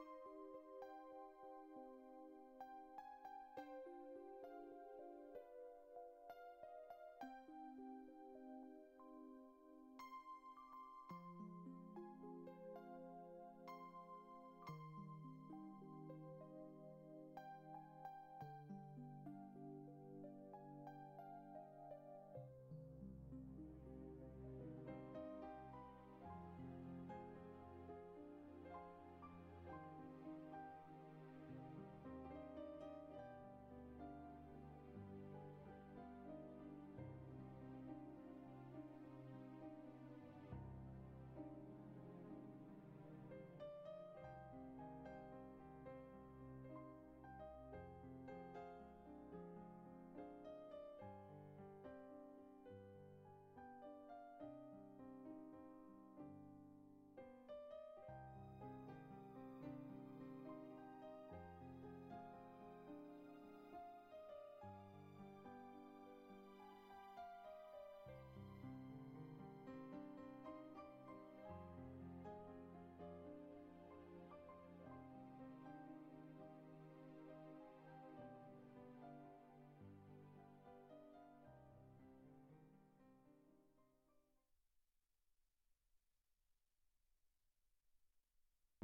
Thank you.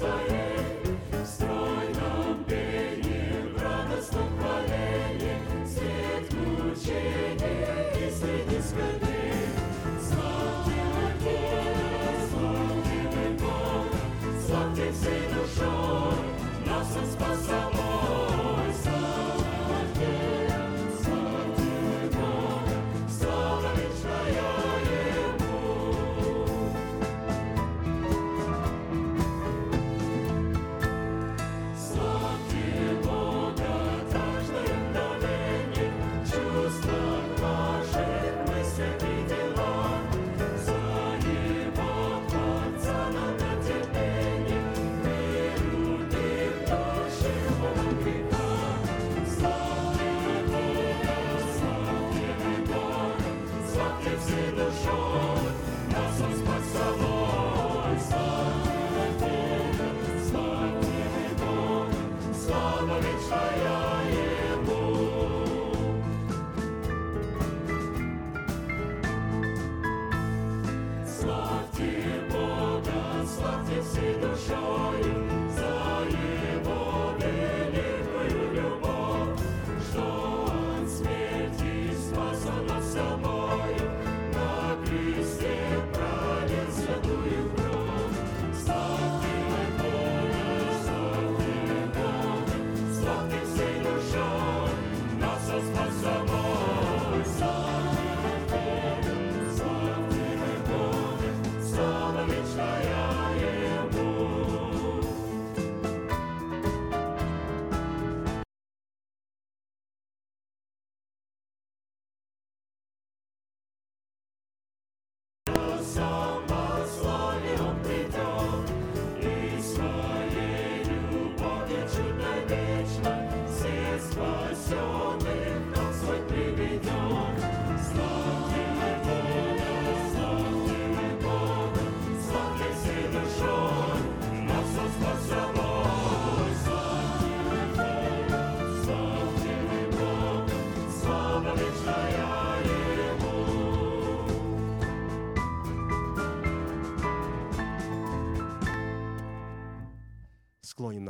Склоним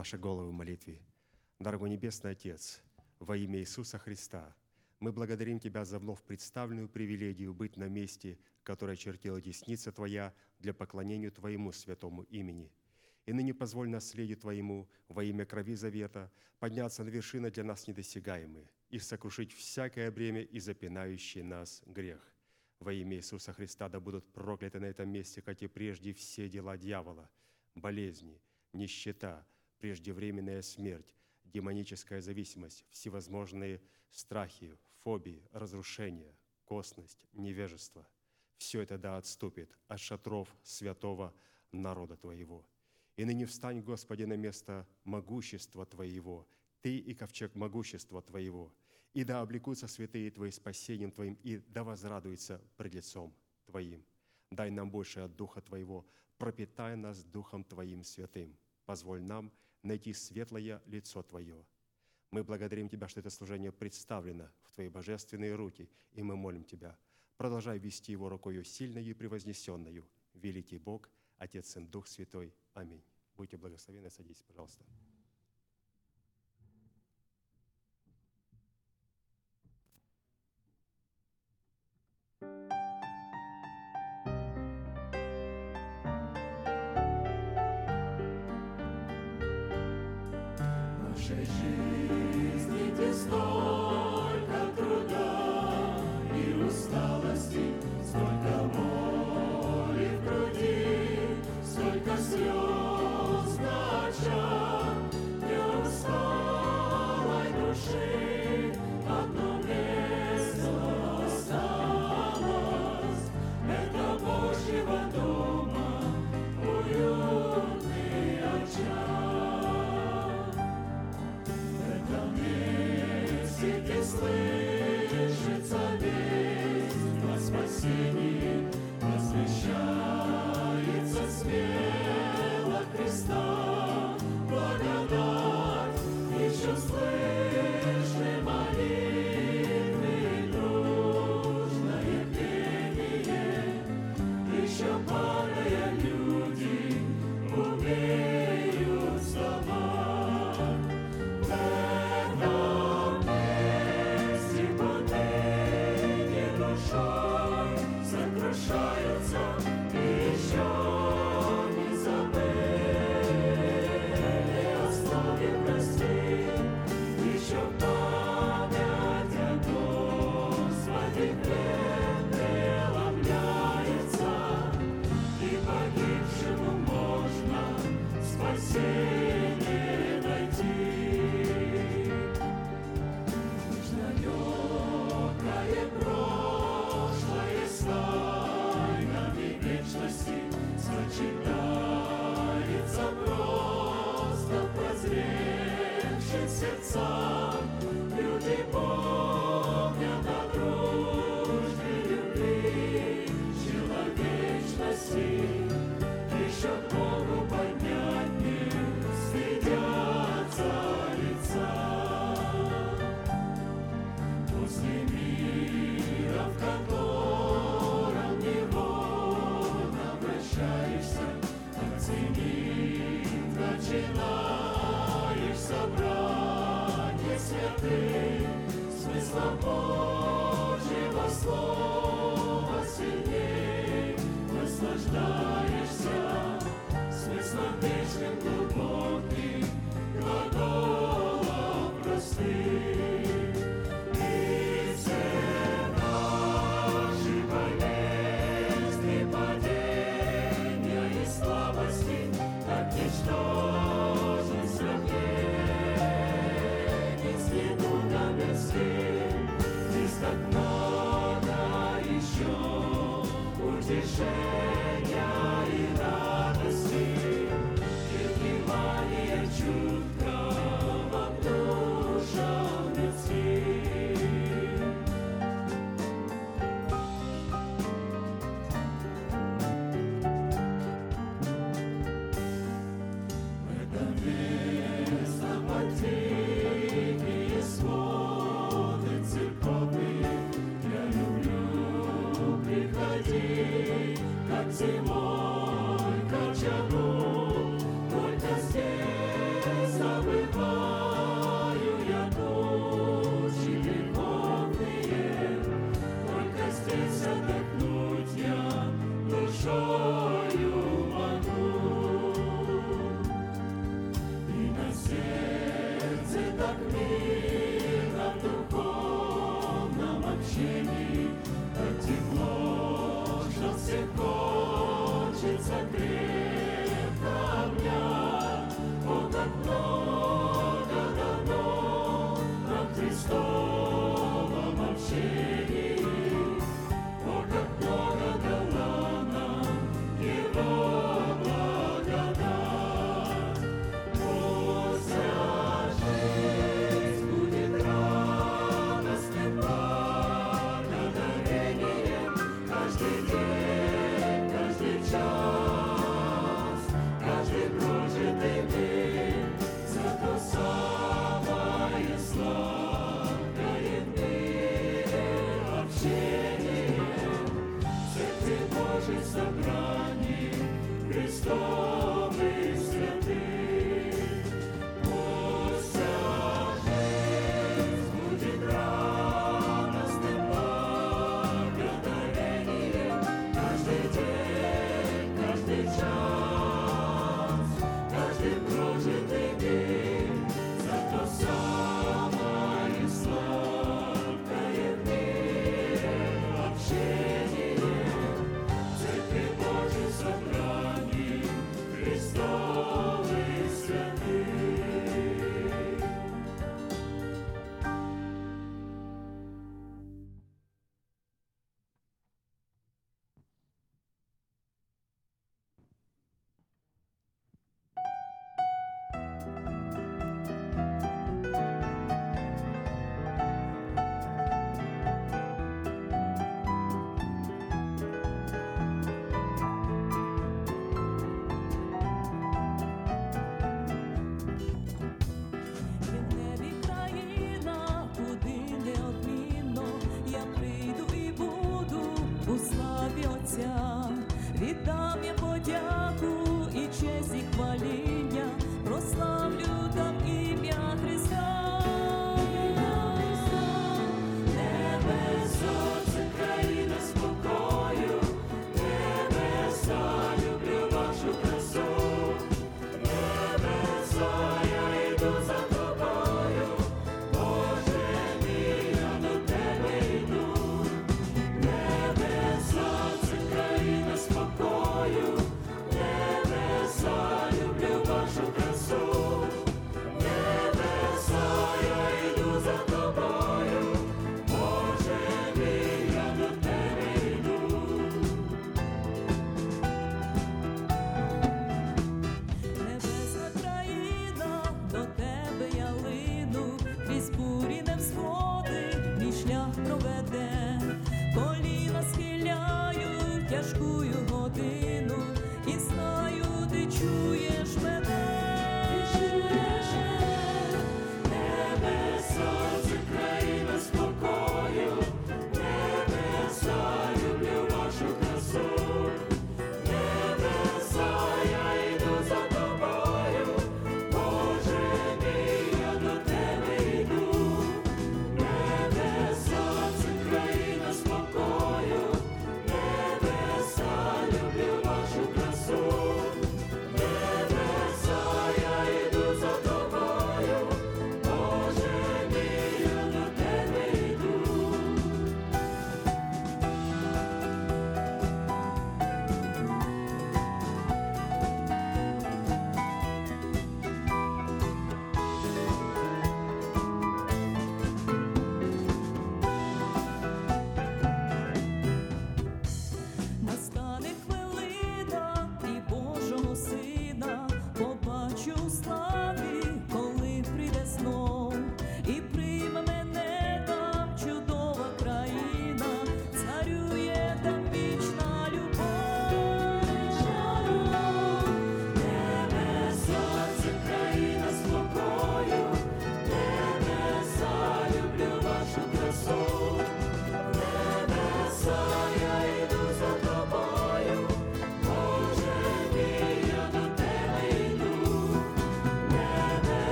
наши головы в молитве. Дорогой Небесный Отец, во имя Иисуса Христа, мы благодарим Тебя за вновь представленную привилегию быть на месте, которое чертила десница Твоя для поклонения Твоему святому имени. И ныне позволь наследию Твоему во имя крови завета подняться на вершины для нас недосягаемые и сокрушить всякое бремя и запинающий нас грех. Во имя Иисуса Христа да будут прокляты на этом месте, как и прежде, все дела дьявола, болезни – нищета, преждевременная смерть, демоническая зависимость, всевозможные страхи, фобии, разрушения, косность, невежество. Все это да отступит от шатров святого народа Твоего. И ныне встань, Господи, на место могущества Твоего, Ты и ковчег могущества Твоего, и да облекутся святые Твои спасением Твоим, и да возрадуются пред лицом Твоим. Дай нам больше от Духа Твоего, пропитай нас Духом Твоим святым. Позволь нам найти светлое лицо Твое. Мы благодарим Тебя, что это служение представлено в Твои божественные руки, и мы молим Тебя, продолжай вести его рукою сильною и превознесенную. Великий Бог, Отец, Сын, Дух Святой. Аминь. Будьте благословенны, садитесь, пожалуйста.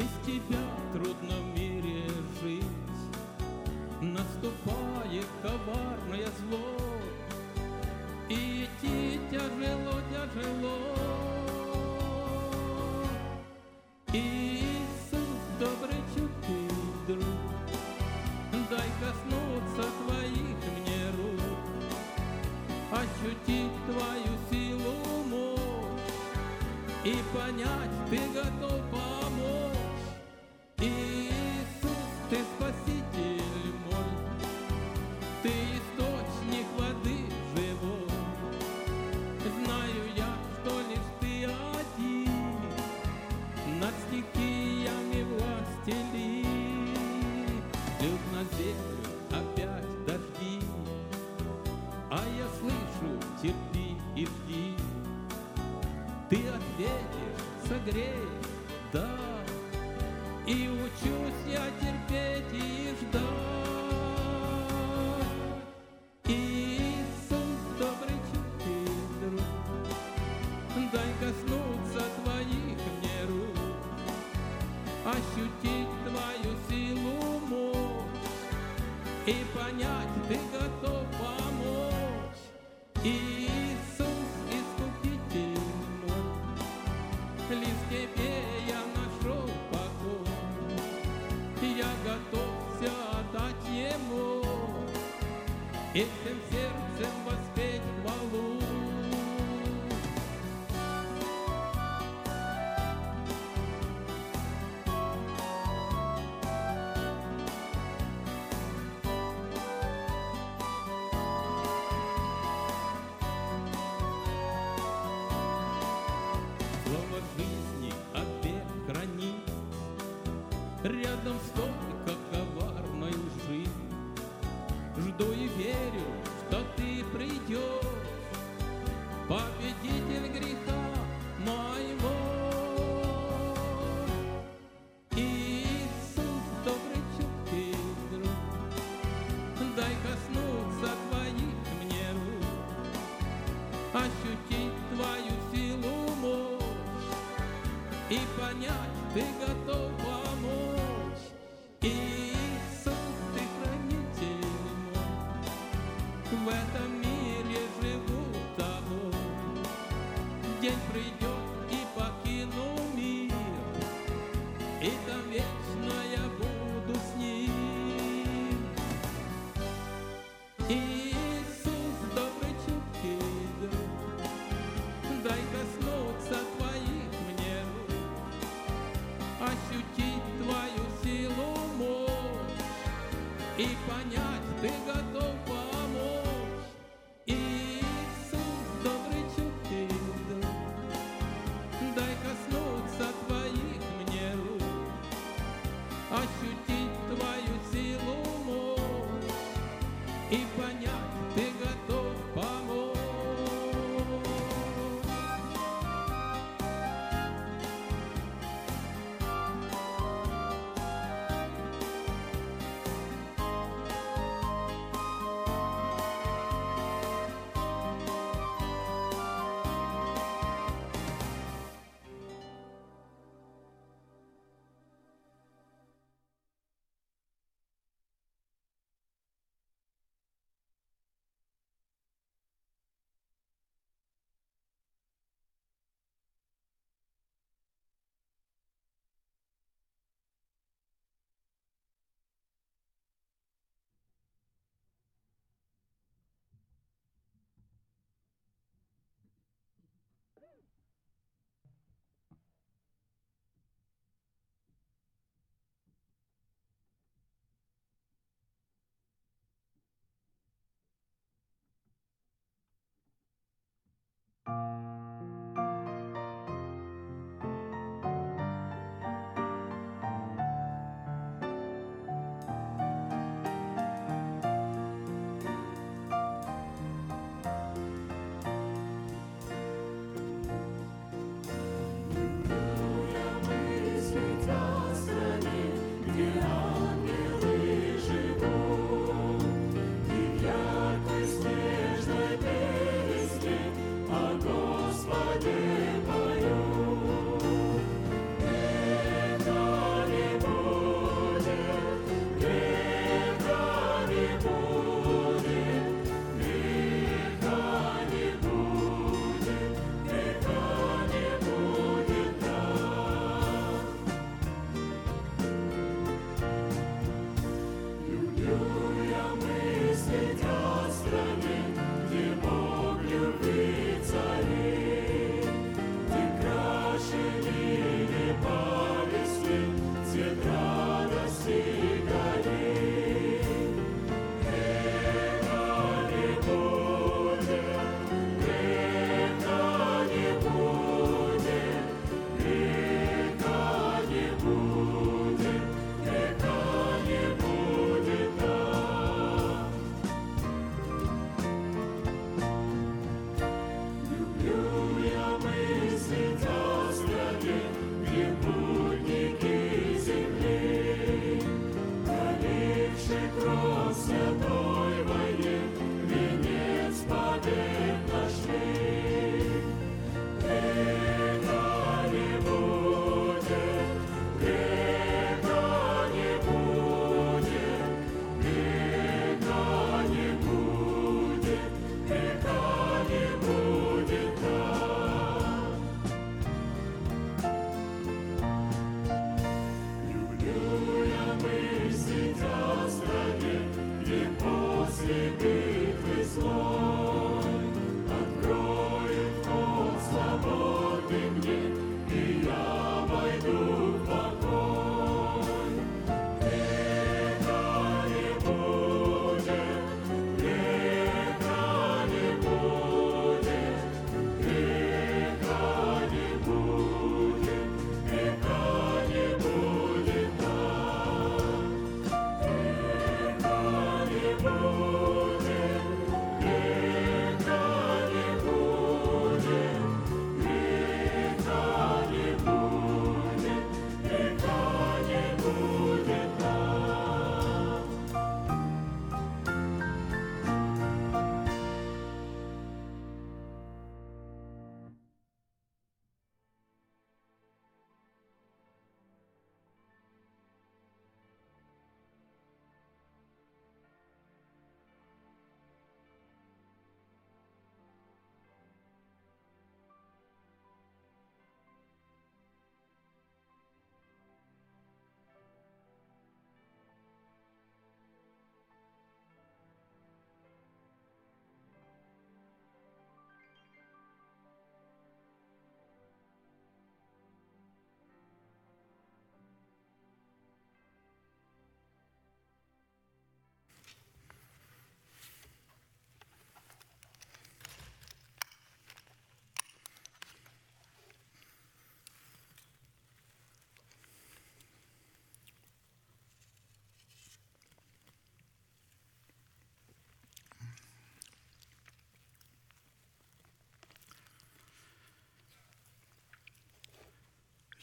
Без тебя трудно в мире жить, Наступает коварное зло, И идти тяжело, тяжело. Иисус, добрый чуткий друг, Дай коснуться твоих мне рук, Ощутить твою силу мощь И понять, ты готов.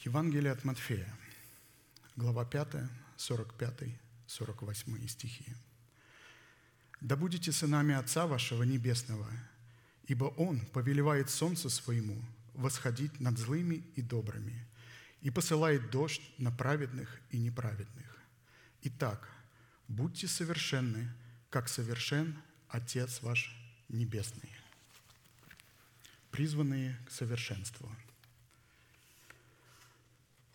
Евангелие от Матфея, глава 5, 45, 48 стихи. «Да будете сынами Отца вашего Небесного, ибо Он повелевает солнцу своему восходить над злыми и добрыми, и посылает дождь на праведных и неправедных. Итак, будьте совершенны, как совершен Отец ваш Небесный». Призванные к совершенству –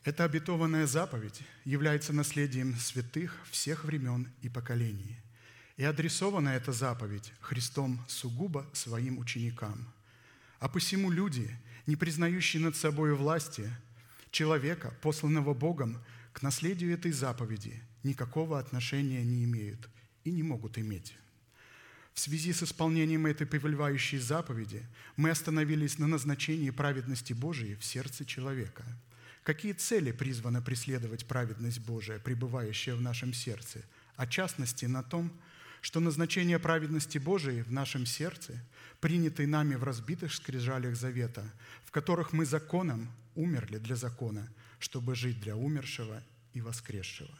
эта обетованная заповедь является наследием святых всех времен и поколений. И адресована эта заповедь Христом сугубо своим ученикам. А посему люди, не признающие над собой власти, человека, посланного Богом, к наследию этой заповеди никакого отношения не имеют и не могут иметь. В связи с исполнением этой повелевающей заповеди мы остановились на назначении праведности Божией в сердце человека – Какие цели призвана преследовать праведность Божия, пребывающая в нашем сердце? А частности на том, что назначение праведности Божией в нашем сердце, принятый нами в разбитых скрижалях завета, в которых мы законом умерли для закона, чтобы жить для умершего и воскресшего.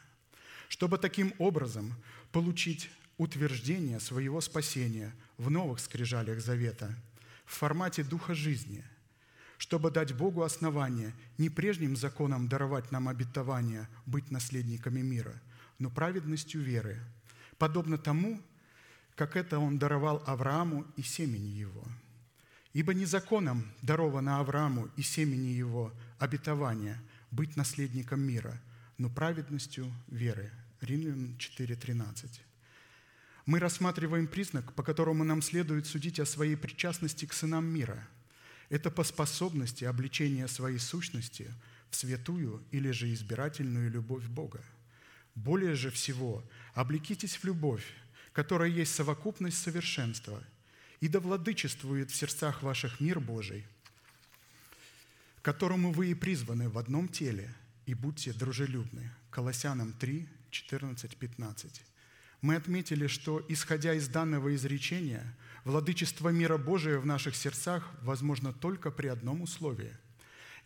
Чтобы таким образом получить утверждение своего спасения в новых скрижалях завета в формате духа жизни – чтобы дать Богу основание не прежним законом даровать нам обетование быть наследниками мира, но праведностью веры, подобно тому, как это Он даровал Аврааму и семени его. Ибо не законом даровано Аврааму и семени его обетование быть наследником мира, но праведностью веры. Римлянам 4.13. Мы рассматриваем признак, по которому нам следует судить о своей причастности к сынам мира – это по способности обличения своей сущности в святую или же избирательную любовь Бога. Более же всего, облекитесь в любовь, которая есть совокупность совершенства, и да владычествует в сердцах ваших мир Божий, которому вы и призваны в одном теле, и будьте дружелюбны. Колоссянам 3, 14, 15 мы отметили, что, исходя из данного изречения, владычество мира Божия в наших сердцах возможно только при одном условии –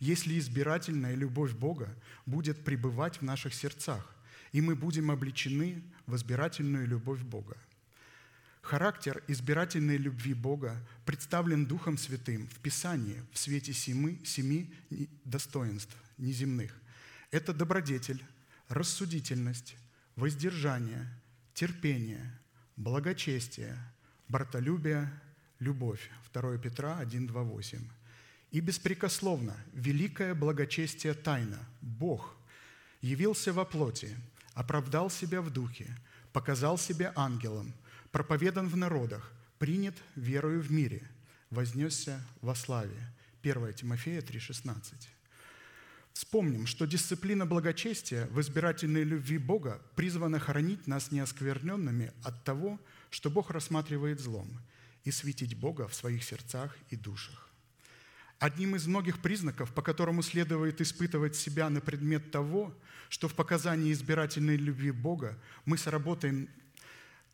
если избирательная любовь Бога будет пребывать в наших сердцах, и мы будем обличены в избирательную любовь Бога. Характер избирательной любви Бога представлен Духом Святым в Писании в свете семи, семи достоинств неземных. Это добродетель, рассудительность, воздержание – терпение, благочестие, братолюбие, любовь. 2 Петра 1, 2, 8. И беспрекословно великое благочестие тайна, Бог, явился во плоти, оправдал себя в духе, показал себя ангелом, проповедан в народах, принят верою в мире, вознесся во славе. 1 Тимофея 3,16. Вспомним, что дисциплина благочестия в избирательной любви Бога призвана хранить нас неоскверненными от того, Бог рассматривает злом, и светить Бога в своих сердцах и душах. Одним из многих признаков, по которому следует испытывать себя на предмет того, что в показании избирательной любви Бога мы сработаем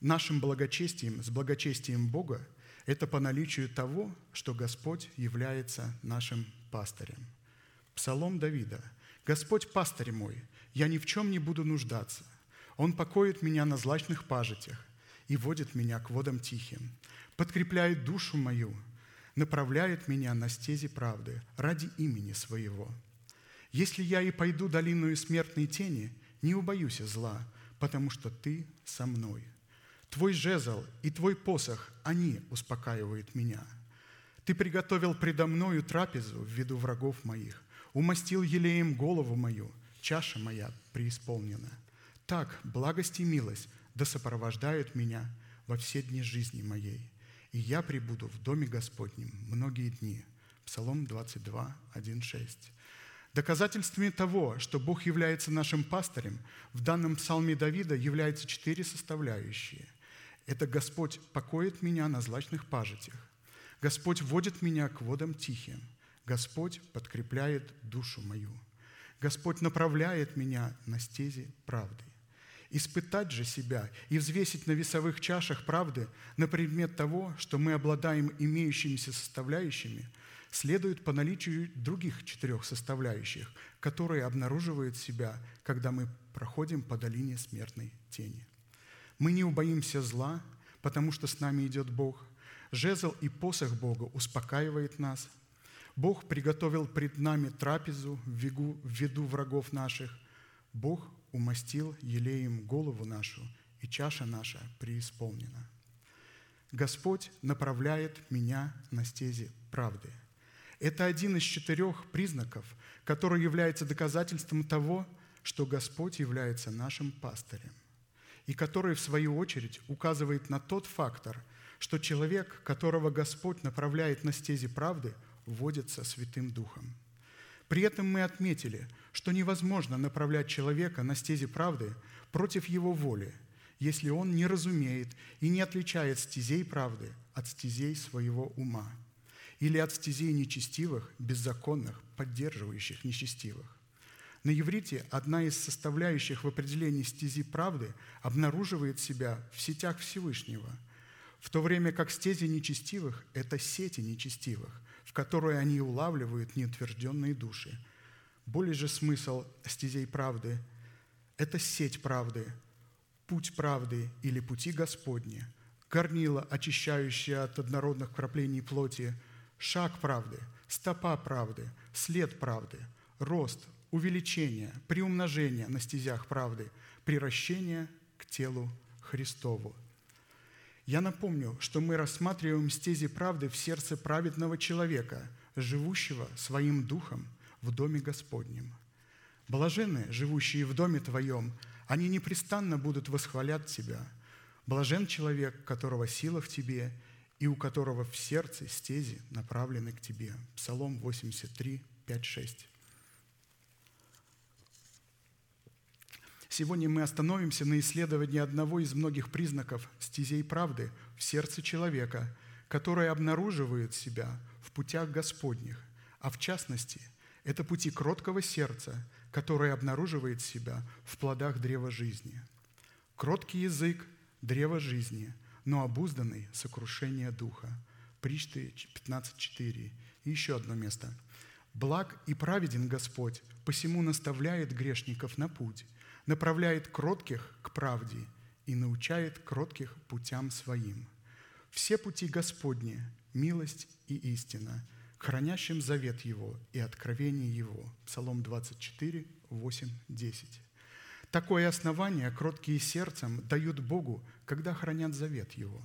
нашим благочестием с благочестием Бога, это по наличию того, что Господь является нашим пастырем – Псалом Давида. «Господь пастырь мой, я ни в чем не буду нуждаться. Он покоит меня на злачных пажитях и водит меня к водам тихим, подкрепляет душу мою, направляет меня на стези правды ради имени своего. Если я и пойду долиною смертной тени, не убоюсь зла, потому что ты со мной. Твой жезл и твой посох, они успокаивают меня. Ты приготовил предо мною трапезу в виду врагов моих умастил елеем голову мою, чаша моя преисполнена. Так благость и милость да сопровождают меня во все дни жизни моей, и я пребуду в доме Господнем многие дни». Псалом 22, 1, 6. Доказательствами того, что Бог является нашим пастырем, в данном псалме Давида являются четыре составляющие. Это «Господь покоит меня на злачных пажитях», «Господь водит меня к водам тихим», Господь подкрепляет душу мою. Господь направляет меня на стези правды. Испытать же себя и взвесить на весовых чашах правды на предмет того, что мы обладаем имеющимися составляющими, следует по наличию других четырех составляющих, которые обнаруживают себя, когда мы проходим по долине смертной тени. Мы не убоимся зла, потому что с нами идет Бог. Жезл и посох Бога успокаивает нас. Бог приготовил пред нами трапезу в виду врагов наших. Бог умастил елеем голову нашу, и чаша наша преисполнена. Господь направляет меня на стези правды. Это один из четырех признаков, который является доказательством того, что Господь является нашим пастырем, и который, в свою очередь, указывает на тот фактор, что человек, которого Господь направляет на стези правды, вводится Святым Духом – при этом мы отметили, что невозможно направлять человека на стези правды против его воли, если он не разумеет и не отличает стезей правды от стезей своего ума или от стезей нечестивых, беззаконных, поддерживающих нечестивых. На иврите одна из составляющих в определении стези правды обнаруживает себя в сетях Всевышнего, в то время как стези нечестивых – это сети нечестивых, в которой они улавливают неутвержденные души. Более же смысл стезей правды – это сеть правды, путь правды или пути Господни, горнило, очищающее от однородных краплений плоти, шаг правды, стопа правды, след правды, рост, увеличение, приумножение на стезях правды, приращение к телу Христову – я напомню, что мы рассматриваем стези правды в сердце праведного человека, живущего своим духом в доме Господнем. Блаженны, живущие в доме Твоем, они непрестанно будут восхвалять Тебя. Блажен человек, которого сила в Тебе и у которого в сердце стези направлены к Тебе. Псалом 83, 5, 6. Сегодня мы остановимся на исследовании одного из многих признаков стезей правды в сердце человека, которые обнаруживают себя в путях Господних, а в частности, это пути кроткого сердца, которое обнаруживает себя в плодах древа жизни. Кроткий язык – древо жизни, но обузданный – сокрушение духа. Причты 15.4. И еще одно место. «Благ и праведен Господь, посему наставляет грешников на путь, направляет кротких к правде и научает кротких путям своим. Все пути Господни – милость и истина, хранящим завет Его и откровение Его. Псалом 24, 8, 10. Такое основание кроткие сердцем дают Богу, когда хранят завет Его,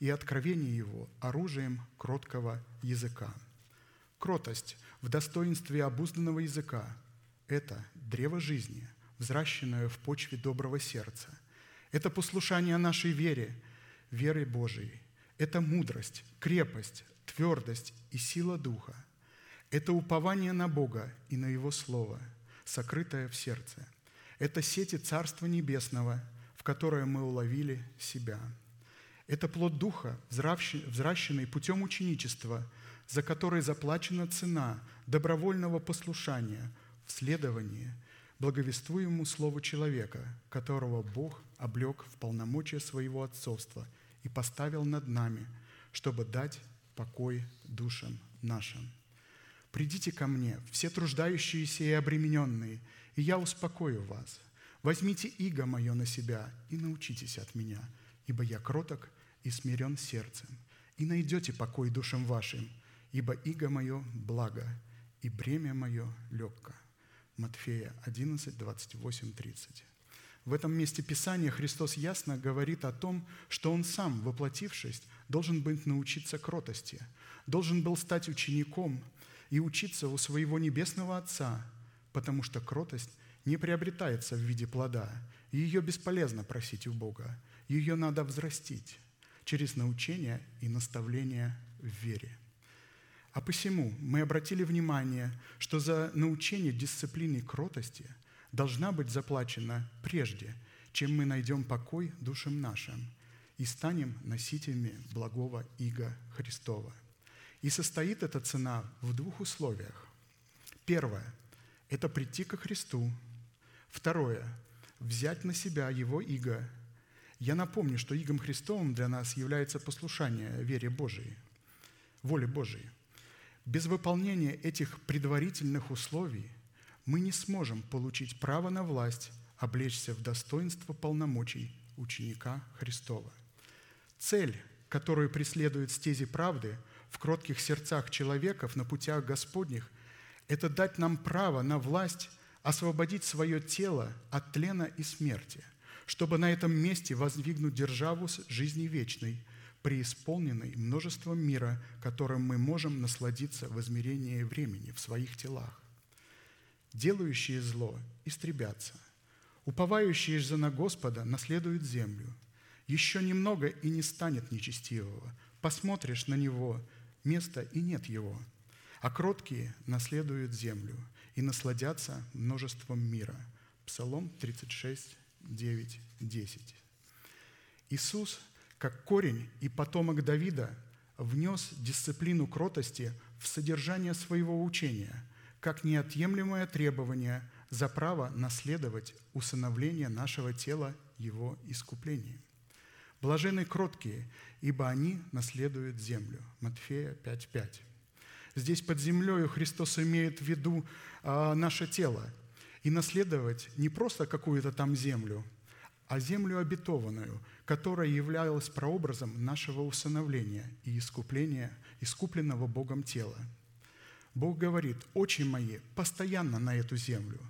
и откровение Его оружием кроткого языка. Кротость в достоинстве обузданного языка – это древо жизни – взращенное в почве доброго сердца. Это послушание нашей вере, веры Божией. Это мудрость, крепость, твердость и сила Духа. Это упование на Бога и на Его Слово, сокрытое в сердце. Это сети Царства Небесного, в которое мы уловили себя. Это плод Духа, взращенный путем ученичества, за который заплачена цена добровольного послушания в следовании – благовествуемому слову человека, которого Бог облег в полномочия своего отцовства и поставил над нами, чтобы дать покой душам нашим. Придите ко мне, все труждающиеся и обремененные, и я успокою вас. Возьмите иго мое на себя и научитесь от меня, ибо я кроток и смирен сердцем, и найдете покой душам вашим, ибо иго мое благо, и бремя мое легко. Матфея 11, 28, 30. В этом месте Писания Христос ясно говорит о том, что Он сам, воплотившись, должен быть научиться кротости, должен был стать учеником и учиться у своего Небесного Отца, потому что кротость не приобретается в виде плода, и ее бесполезно просить у Бога, ее надо взрастить через научение и наставление в вере. А посему мы обратили внимание, что за научение дисциплине кротости должна быть заплачена прежде, чем мы найдем покой душам нашим и станем носителями благого иго Христова. И состоит эта цена в двух условиях. Первое – это прийти ко Христу. Второе – взять на себя Его иго. Я напомню, что игом Христовым для нас является послушание вере Божией, воле Божией. Без выполнения этих предварительных условий мы не сможем получить право на власть, облечься в достоинство полномочий ученика Христова. Цель, которую преследует стези правды в кротких сердцах человеков на путях Господних, это дать нам право на власть освободить свое тело от тлена и смерти, чтобы на этом месте воздвигнуть державу с жизни вечной, преисполненной множеством мира, которым мы можем насладиться в измерении времени в своих телах. Делающие зло истребятся, уповающие же на Господа наследуют землю. Еще немного и не станет нечестивого. Посмотришь на него, места и нет его. А кроткие наследуют землю – и насладятся множеством мира. Псалом 36, 9, 10. Иисус, как корень и потомок Давида, внес дисциплину кротости в содержание своего учения, как неотъемлемое требование за право наследовать усыновление нашего тела его искуплением. Блажены кроткие, ибо они наследуют землю. Матфея 5.5. Здесь под землей Христос имеет в виду а, наше тело. И наследовать не просто какую-то там землю, а землю обетованную, которая являлась прообразом нашего усыновления и искупления, искупленного Богом тела. Бог говорит, «Очи мои постоянно на эту землю».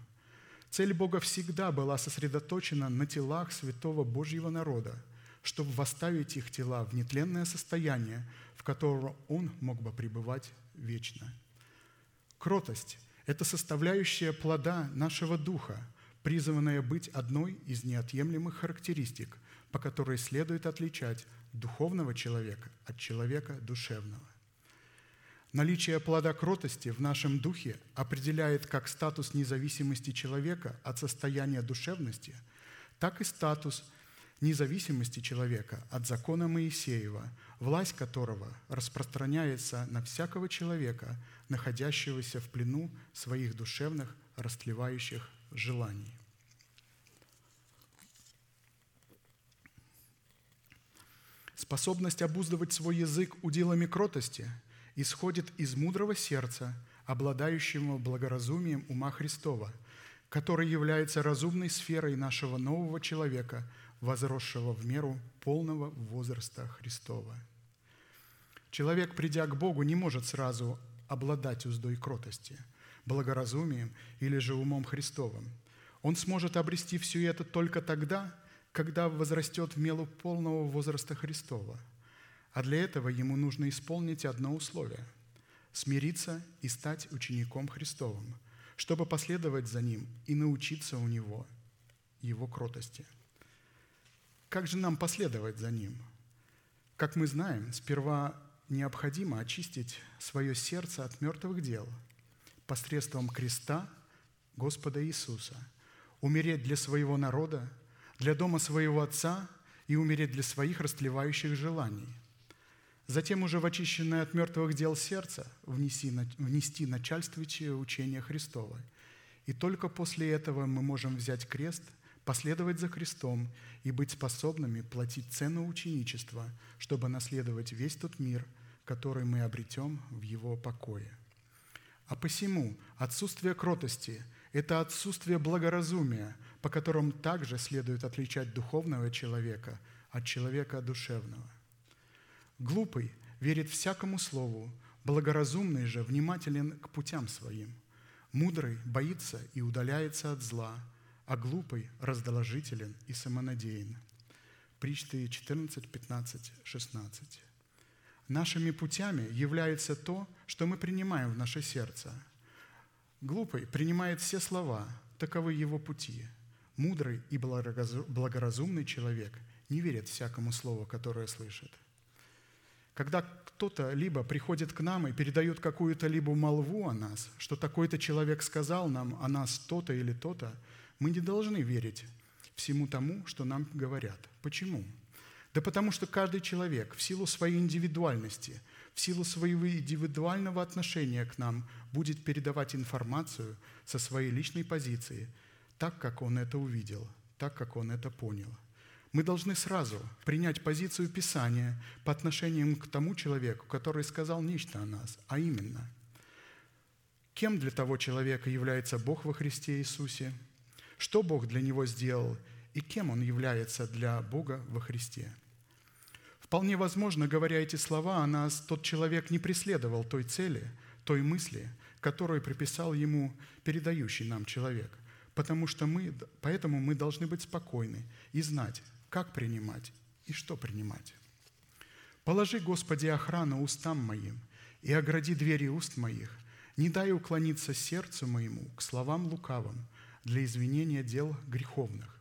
Цель Бога всегда была сосредоточена на телах святого Божьего народа, чтобы восставить их тела в нетленное состояние, в котором Он мог бы пребывать вечно. Кротость – это составляющая плода нашего духа, призванная быть одной из неотъемлемых характеристик, по которой следует отличать духовного человека от человека душевного. Наличие плода кротости в нашем духе определяет как статус независимости человека от состояния душевности, так и статус независимости человека от закона Моисеева, власть которого распространяется на всякого человека, находящегося в плену своих душевных растлевающих желаний. Способность обуздывать свой язык уделами кротости исходит из мудрого сердца, обладающего благоразумием ума Христова, который является разумной сферой нашего нового человека, возросшего в меру полного возраста Христова – Человек, придя к Богу, не может сразу обладать уздой кротости, благоразумием или же умом Христовым. Он сможет обрести все это только тогда, когда возрастет в мелу полного возраста Христова. А для этого ему нужно исполнить одно условие – смириться и стать учеником Христовым, чтобы последовать за ним и научиться у него его кротости. Как же нам последовать за ним? Как мы знаем, сперва необходимо очистить свое сердце от мертвых дел посредством креста Господа Иисуса, умереть для своего народа, для дома своего Отца и умереть для своих растлевающих желаний. Затем уже в очищенное от мертвых дел сердце внести, внести начальствующее учение Христово. И только после этого мы можем взять крест – последовать за Христом и быть способными платить цену ученичества, чтобы наследовать весь тот мир, который мы обретем в Его покое. А посему отсутствие кротости – это отсутствие благоразумия, по которому также следует отличать духовного человека от человека душевного. Глупый верит всякому слову, благоразумный же внимателен к путям своим. Мудрый боится и удаляется от зла, а глупый раздолжителен и самонадеян. Притчи 14, 15, 16. Нашими путями является то, что мы принимаем в наше сердце. Глупый принимает все слова, таковы его пути. Мудрый и благоразумный человек не верит всякому слову, которое слышит. Когда кто-то либо приходит к нам и передает какую-то либо молву о нас, что такой-то человек сказал нам о нас то-то или то-то, мы не должны верить всему тому, что нам говорят. Почему? Да потому что каждый человек в силу своей индивидуальности, в силу своего индивидуального отношения к нам будет передавать информацию со своей личной позиции, так, как он это увидел, так, как он это понял. Мы должны сразу принять позицию Писания по отношению к тому человеку, который сказал нечто о нас, а именно, кем для того человека является Бог во Христе Иисусе, что Бог для него сделал и кем он является для Бога во Христе. Вполне возможно, говоря эти слова нас, тот человек не преследовал той цели, той мысли, которую приписал ему передающий нам человек. Потому что мы, поэтому мы должны быть спокойны и знать, как принимать и что принимать. Положи, Господи, охрану устам моим и огради двери уст моих, не дай уклониться сердцу моему к словам лукавым для извинения дел греховных,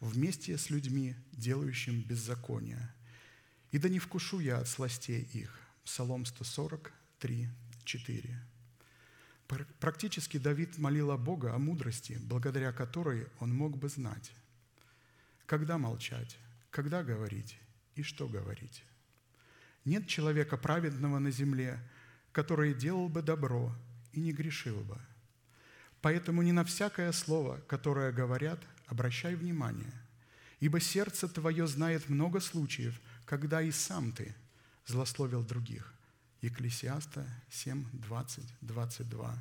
вместе с людьми, делающим беззаконие. И да не вкушу я от сластей их. Псалом 143, 4. Практически Давид молил о Бога о мудрости, благодаря которой он мог бы знать, когда молчать, когда говорить и что говорить. Нет человека праведного на земле, который делал бы добро и не грешил бы. Поэтому не на всякое слово, которое говорят, обращай внимание, ибо сердце твое знает много случаев, когда и сам ты злословил других. Екклесиаста 7, 20, 22.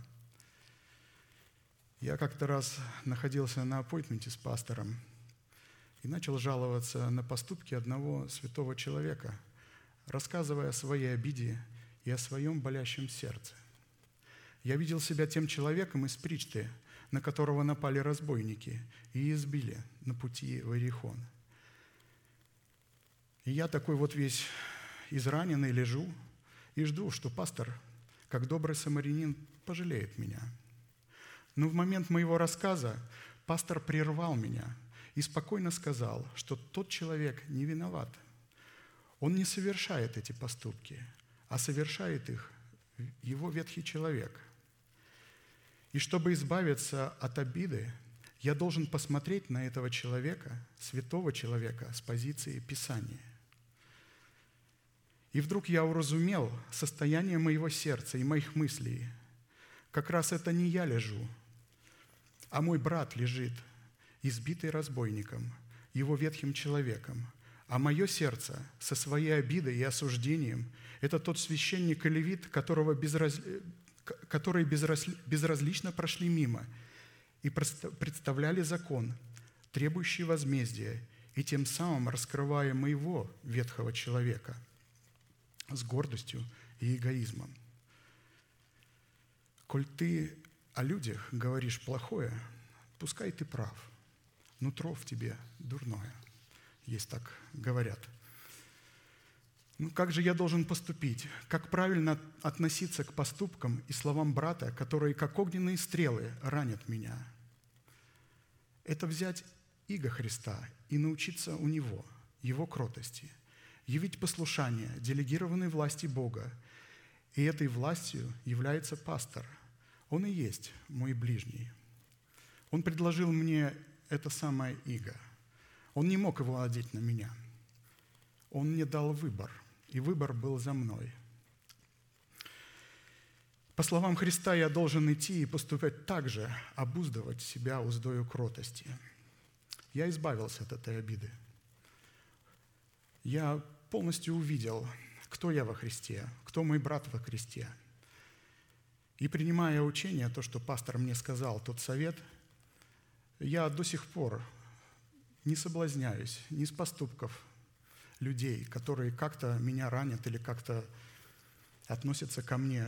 Я как-то раз находился на аппойтменте с пастором – и начал жаловаться на поступки одного святого человека, рассказывая о своей обиде и о своем болящем сердце. Я видел себя тем человеком из Причты, на которого напали разбойники и избили на пути в Иерихон. И я такой вот весь израненный лежу и жду, что пастор, как добрый самарянин, пожалеет меня. Но в момент моего рассказа пастор прервал меня – и спокойно сказал, что тот человек не виноват. Он не совершает эти поступки, а совершает их его ветхий человек. И чтобы избавиться от обиды, я должен посмотреть на этого человека, святого человека, с позиции Писания. И вдруг я уразумел состояние моего сердца и моих мыслей. Как раз это не я лежу, а мой брат лежит – избитый разбойником, его ветхим человеком, а мое сердце со своей обидой и осуждением – это тот священник и левит, которого безраз... которые безраз... безразлично прошли мимо и представляли закон, требующий возмездия, и тем самым раскрывая моего ветхого человека с гордостью и эгоизмом. Коль ты о людях говоришь плохое, пускай ты прав – нутро в тебе дурное. Есть так говорят. Ну как же я должен поступить? Как правильно относиться к поступкам и словам брата, которые, как огненные стрелы, ранят меня? Это взять иго Христа и научиться у Него, Его кротости, явить послушание, делегированной власти Бога. И этой властью является пастор. Он и есть мой ближний. Он предложил мне это самое иго. Он не мог его одеть на меня. Он мне дал выбор, и выбор был за мной. По словам Христа, я должен идти и поступать так же, обуздывать себя уздою кротости. Я избавился от этой обиды. Я полностью увидел, кто я во Христе, кто мой брат во Христе. И принимая учение, то, что пастор мне сказал, тот совет – я до сих пор не соблазняюсь ни с поступков людей, которые как-то меня ранят или как-то относятся ко мне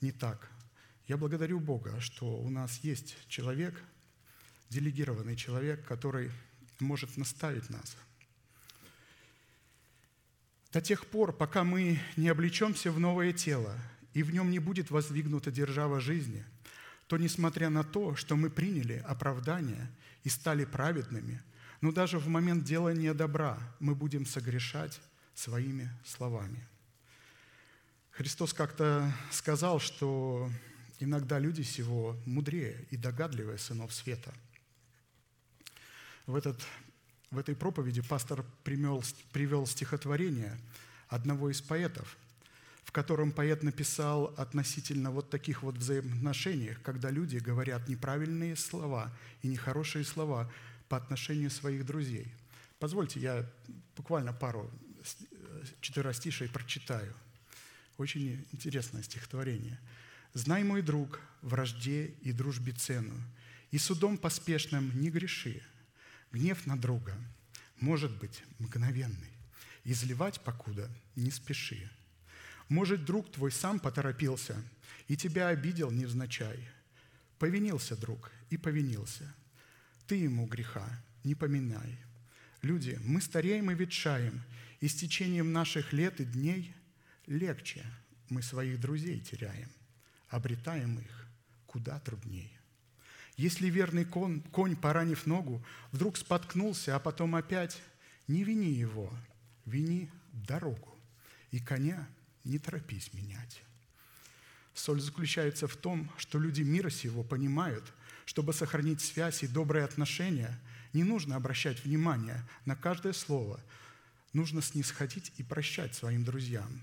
не так. Я благодарю Бога, что у нас есть человек, делегированный человек, который может наставить нас. До тех пор, пока мы не облечемся в новое тело, и в нем не будет воздвигнута держава жизни – то несмотря на то, что мы приняли оправдание и стали праведными, но даже в момент делания добра мы будем согрешать своими словами. Христос как-то сказал, что иногда люди всего мудрее и догадливее сынов света. В, этот, в этой проповеди пастор привел, привел стихотворение одного из поэтов, в котором поэт написал относительно вот таких вот взаимоотношениях, когда люди говорят неправильные слова и нехорошие слова по отношению своих друзей. Позвольте, я буквально пару четверостишей прочитаю. Очень интересное стихотворение. «Знай, мой друг, вражде и дружбе цену, и судом поспешным не греши. Гнев на друга может быть мгновенный, изливать покуда не спеши. Может, друг твой сам поторопился и тебя обидел невзначай. Повинился друг и повинился. Ты ему греха не поминай. Люди, мы стареем и ветшаем, и с течением наших лет и дней легче мы своих друзей теряем, обретаем их куда трудней. Если верный конь, конь, поранив ногу, вдруг споткнулся, а потом опять, не вини его, вини дорогу, и коня не торопись менять. Соль заключается в том, что люди мира сего понимают, чтобы сохранить связь и добрые отношения, не нужно обращать внимание на каждое слово, нужно снисходить и прощать своим друзьям.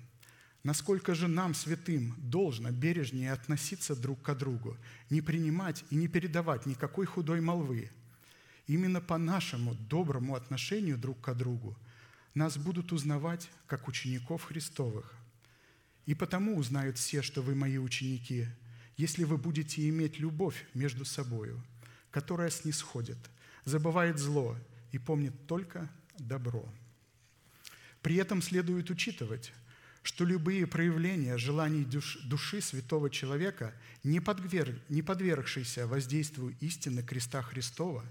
Насколько же нам, святым, должно бережнее относиться друг к другу, не принимать и не передавать никакой худой молвы. Именно по нашему доброму отношению друг к другу нас будут узнавать как учеников Христовых. И потому узнают все, что вы мои ученики, если вы будете иметь любовь между собою, которая снисходит, забывает зло и помнит только добро. При этом следует учитывать, что любые проявления желаний души святого человека, не, подверг, не подвергшиеся воздействию истины креста Христова,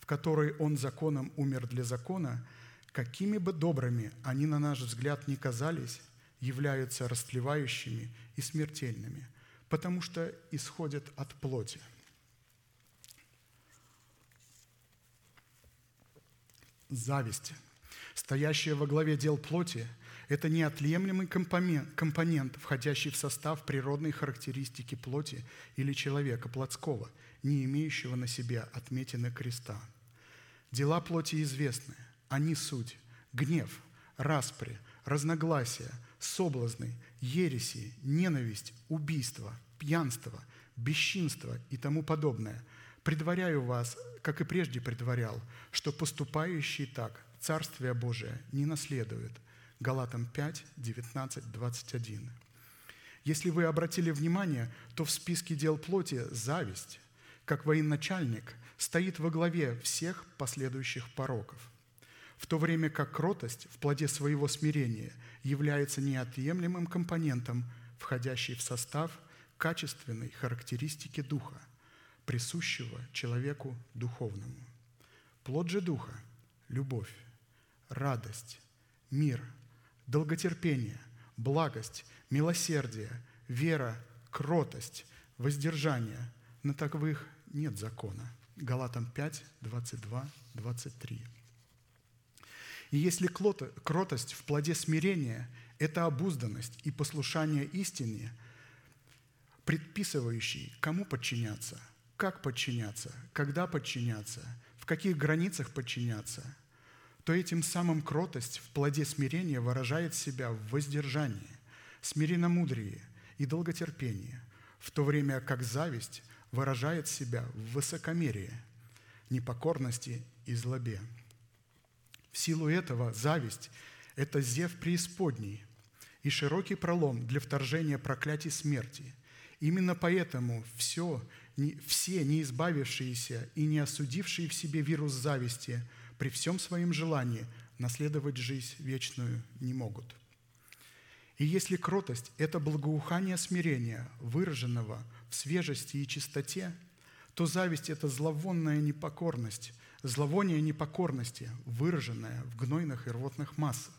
в которой Он законом умер для закона, какими бы добрыми они, на наш взгляд, не казались, являются растлевающими и смертельными, потому что исходят от плоти. Зависть, стоящая во главе дел плоти, это неотъемлемый компонент, входящий в состав природной характеристики плоти или человека плотского, не имеющего на себе отметины креста. Дела плоти известны. Они суть – гнев, распри, разногласия, соблазны, ереси, ненависть, убийство, пьянство, бесчинство и тому подобное. Предваряю вас, как и прежде предварял, что поступающие так Царствие Божие не наследует. Галатам 5, 19, 21. Если вы обратили внимание, то в списке дел плоти зависть, как военачальник, стоит во главе всех последующих пороков – в то время как кротость в плоде своего смирения является неотъемлемым компонентом, входящий в состав качественной характеристики духа, присущего человеку духовному. Плод же духа – любовь, радость, мир, долготерпение, благость, милосердие, вера, кротость, воздержание. На таковых нет закона. Галатам 5, 22, 23. И если кротость в плоде смирения – это обузданность и послушание истине, предписывающий, кому подчиняться, как подчиняться, когда подчиняться, в каких границах подчиняться, то этим самым кротость в плоде смирения выражает себя в воздержании, смиренномудрии и долготерпении, в то время как зависть выражает себя в высокомерии, непокорности и злобе. В силу этого зависть – это зев преисподней и широкий пролом для вторжения проклятий смерти. Именно поэтому все, все не избавившиеся и не осудившие в себе вирус зависти при всем своем желании наследовать жизнь вечную не могут. И если кротость – это благоухание смирения, выраженного в свежести и чистоте, то зависть – это зловонная непокорность, зловоние непокорности, выраженное в гнойных и рвотных массах.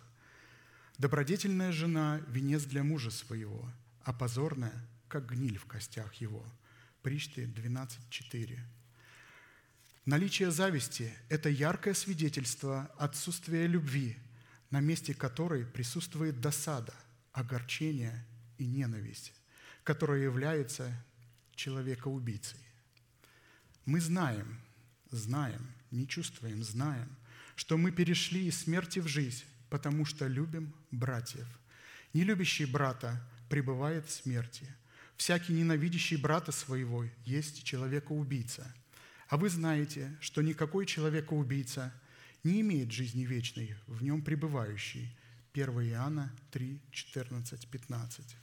Добродетельная жена – венец для мужа своего, а позорная – как гниль в костях его. Причты 12.4. Наличие зависти – это яркое свидетельство отсутствия любви, на месте которой присутствует досада, огорчение и ненависть, которая является человекоубийцей. Мы знаем, знаем, не чувствуем, знаем, что мы перешли из смерти в жизнь, потому что любим братьев. Не любящий брата пребывает в смерти. Всякий ненавидящий брата своего есть человека-убийца. А вы знаете, что никакой человека-убийца не имеет жизни вечной, в нем пребывающий. 1 Иоанна 3, 14, 15.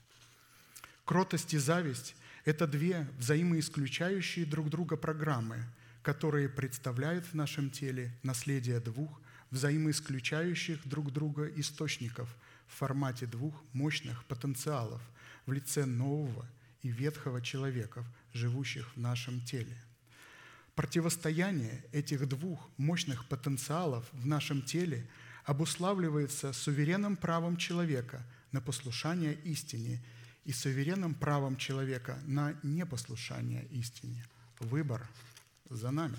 Кротость и зависть – это две взаимоисключающие друг друга программы, которые представляют в нашем теле наследие двух взаимоисключающих друг друга источников в формате двух мощных потенциалов в лице нового и ветхого человеков, живущих в нашем теле. Противостояние этих двух мощных потенциалов в нашем теле обуславливается суверенным правом человека на послушание истине – и суверенным правом человека на непослушание истине. Выбор за нами.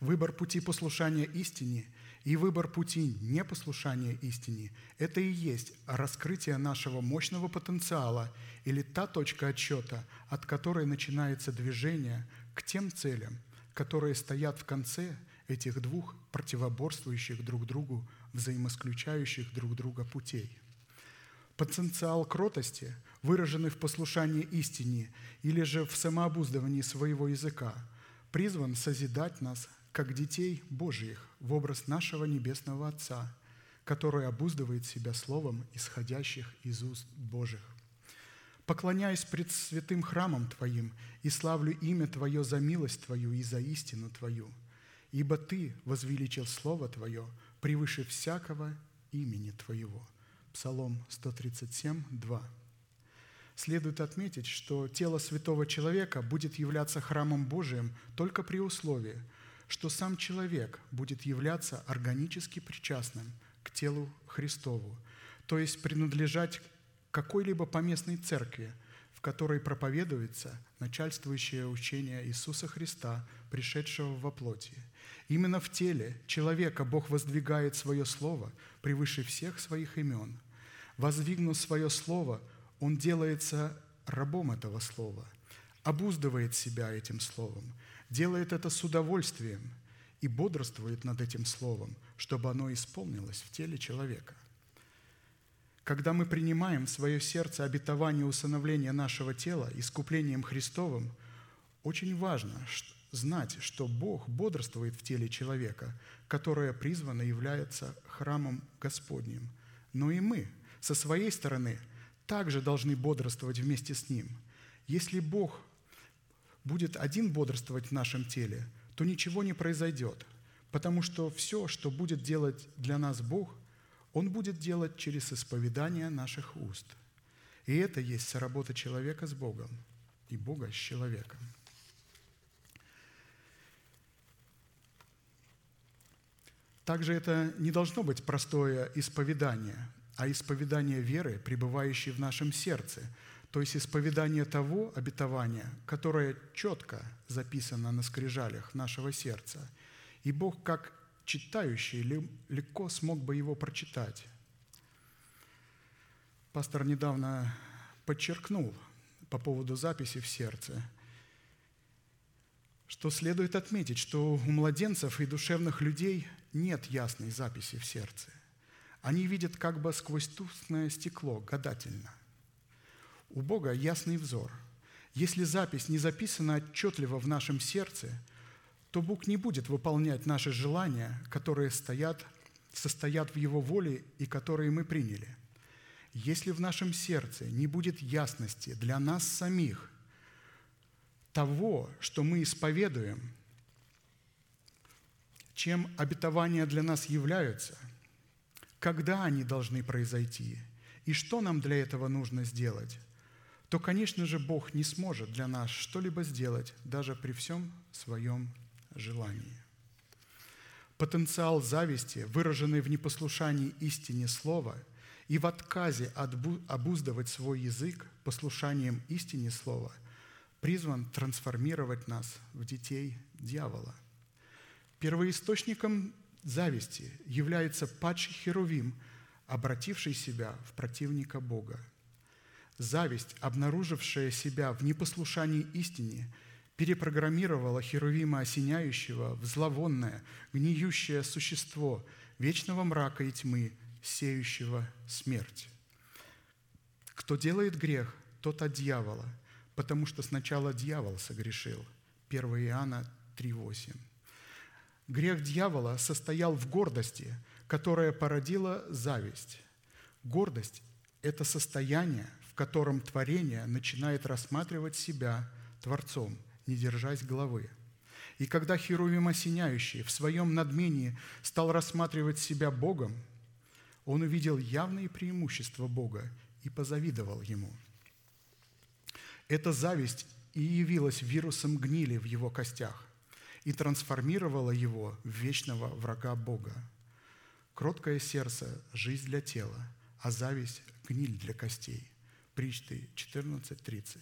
Выбор пути послушания истине и выбор пути непослушания истине – это и есть раскрытие нашего мощного потенциала или та точка отсчета, от которой начинается движение к тем целям, которые стоят в конце этих двух противоборствующих друг другу, взаимосключающих друг друга путей. Потенциал кротости, выраженный в послушании истине или же в самообуздывании своего языка, призван созидать нас, как детей Божьих, в образ нашего Небесного Отца, который обуздывает себя словом, исходящих из уст Божьих. Поклоняюсь пред святым храмом Твоим и славлю имя Твое за милость Твою и за истину Твою. Ибо Ты возвеличил Слово Твое превыше всякого имени Твоего». Псалом 137, 2. Следует отметить, что тело святого человека будет являться храмом Божиим только при условии, что сам человек будет являться органически причастным к телу Христову, то есть принадлежать какой-либо поместной церкви, в которой проповедуется начальствующее учение Иисуса Христа, пришедшего во плоти. Именно в теле человека Бог воздвигает свое слово превыше всех своих имен. Воздвигнув свое слово, Он делается рабом этого слова, обуздывает себя этим словом, делает это с удовольствием и бодрствует над этим словом, чтобы оно исполнилось в теле человека. Когда мы принимаем в свое сердце обетование усыновления нашего тела искуплением Христовым, очень важно знать, что Бог бодрствует в теле человека, которое призвано является храмом Господним. Но и мы со своей стороны также должны бодрствовать вместе с Ним. Если Бог будет один бодрствовать в нашем теле, то ничего не произойдет, потому что все, что будет делать для нас Бог – он будет делать через исповедание наших уст. И это есть соработа человека с Богом и Бога с человеком. Также это не должно быть простое исповедание, а исповедание веры, пребывающей в нашем сердце, то есть исповедание того обетования, которое четко записано на скрижалях нашего сердца. И Бог, как читающий легко смог бы его прочитать. Пастор недавно подчеркнул по поводу записи в сердце, что следует отметить, что у младенцев и душевных людей нет ясной записи в сердце. Они видят как бы сквозь тусклое стекло, гадательно. У Бога ясный взор. Если запись не записана отчетливо в нашем сердце – то Бог не будет выполнять наши желания, которые стоят, состоят в Его воле и которые мы приняли. Если в нашем сердце не будет ясности для нас самих того, что мы исповедуем, чем обетования для нас являются, когда они должны произойти и что нам для этого нужно сделать, то, конечно же, Бог не сможет для нас что-либо сделать даже при всем своем желании. Потенциал зависти, выраженный в непослушании истине слова и в отказе обуздывать свой язык послушанием истине слова, призван трансформировать нас в детей дьявола. Первоисточником зависти является падший Херувим, обративший себя в противника Бога. Зависть, обнаружившая себя в непослушании истине – перепрограммировала Херувима осеняющего в зловонное, гниющее существо вечного мрака и тьмы, сеющего смерть. Кто делает грех, тот от дьявола, потому что сначала дьявол согрешил. 1 Иоанна 3,8. Грех дьявола состоял в гордости, которая породила зависть. Гордость – это состояние, котором творение начинает рассматривать себя Творцом, не держась головы. И когда Херувим осеняющий в своем надмении стал рассматривать себя Богом, он увидел явные преимущества Бога и позавидовал ему. Эта зависть и явилась вирусом гнили в его костях и трансформировала его в вечного врага Бога. Кроткое сердце – жизнь для тела, а зависть – гниль для костей. Причты 14.30.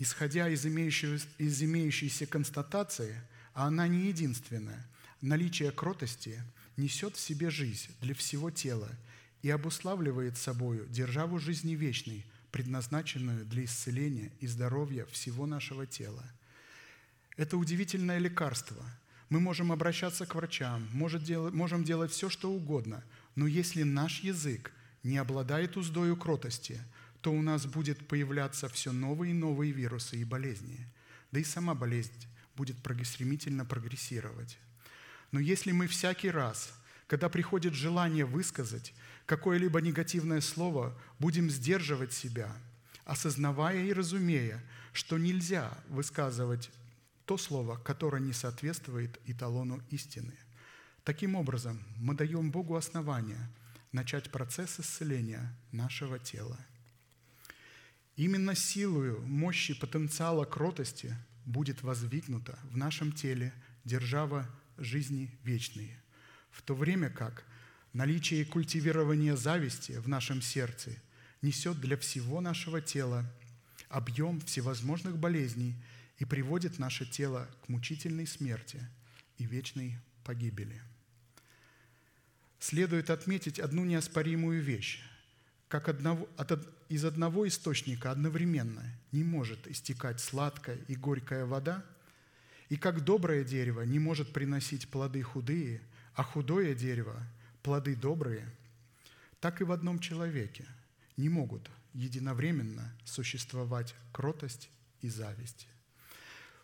Исходя из, из имеющейся констатации, а она не единственная, наличие кротости несет в себе жизнь для всего тела и обуславливает собою державу жизни вечной, предназначенную для исцеления и здоровья всего нашего тела. Это удивительное лекарство. Мы можем обращаться к врачам, можем делать все, что угодно, но если наш язык не обладает уздою кротости – то у нас будет появляться все новые и новые вирусы и болезни. Да и сама болезнь будет стремительно прогрессировать. Но если мы всякий раз, когда приходит желание высказать какое-либо негативное слово, будем сдерживать себя, осознавая и разумея, что нельзя высказывать то слово, которое не соответствует эталону истины. Таким образом, мы даем Богу основания начать процесс исцеления нашего тела – Именно силою мощи потенциала кротости будет воздвигнута в нашем теле держава жизни вечной, в то время как наличие и культивирование зависти в нашем сердце несет для всего нашего тела объем всевозможных болезней и приводит наше тело к мучительной смерти и вечной погибели. Следует отметить одну неоспоримую вещь. Как одного, от, из одного источника одновременно не может истекать сладкая и горькая вода, и как доброе дерево не может приносить плоды худые, а худое дерево – плоды добрые, так и в одном человеке не могут единовременно существовать кротость и зависть.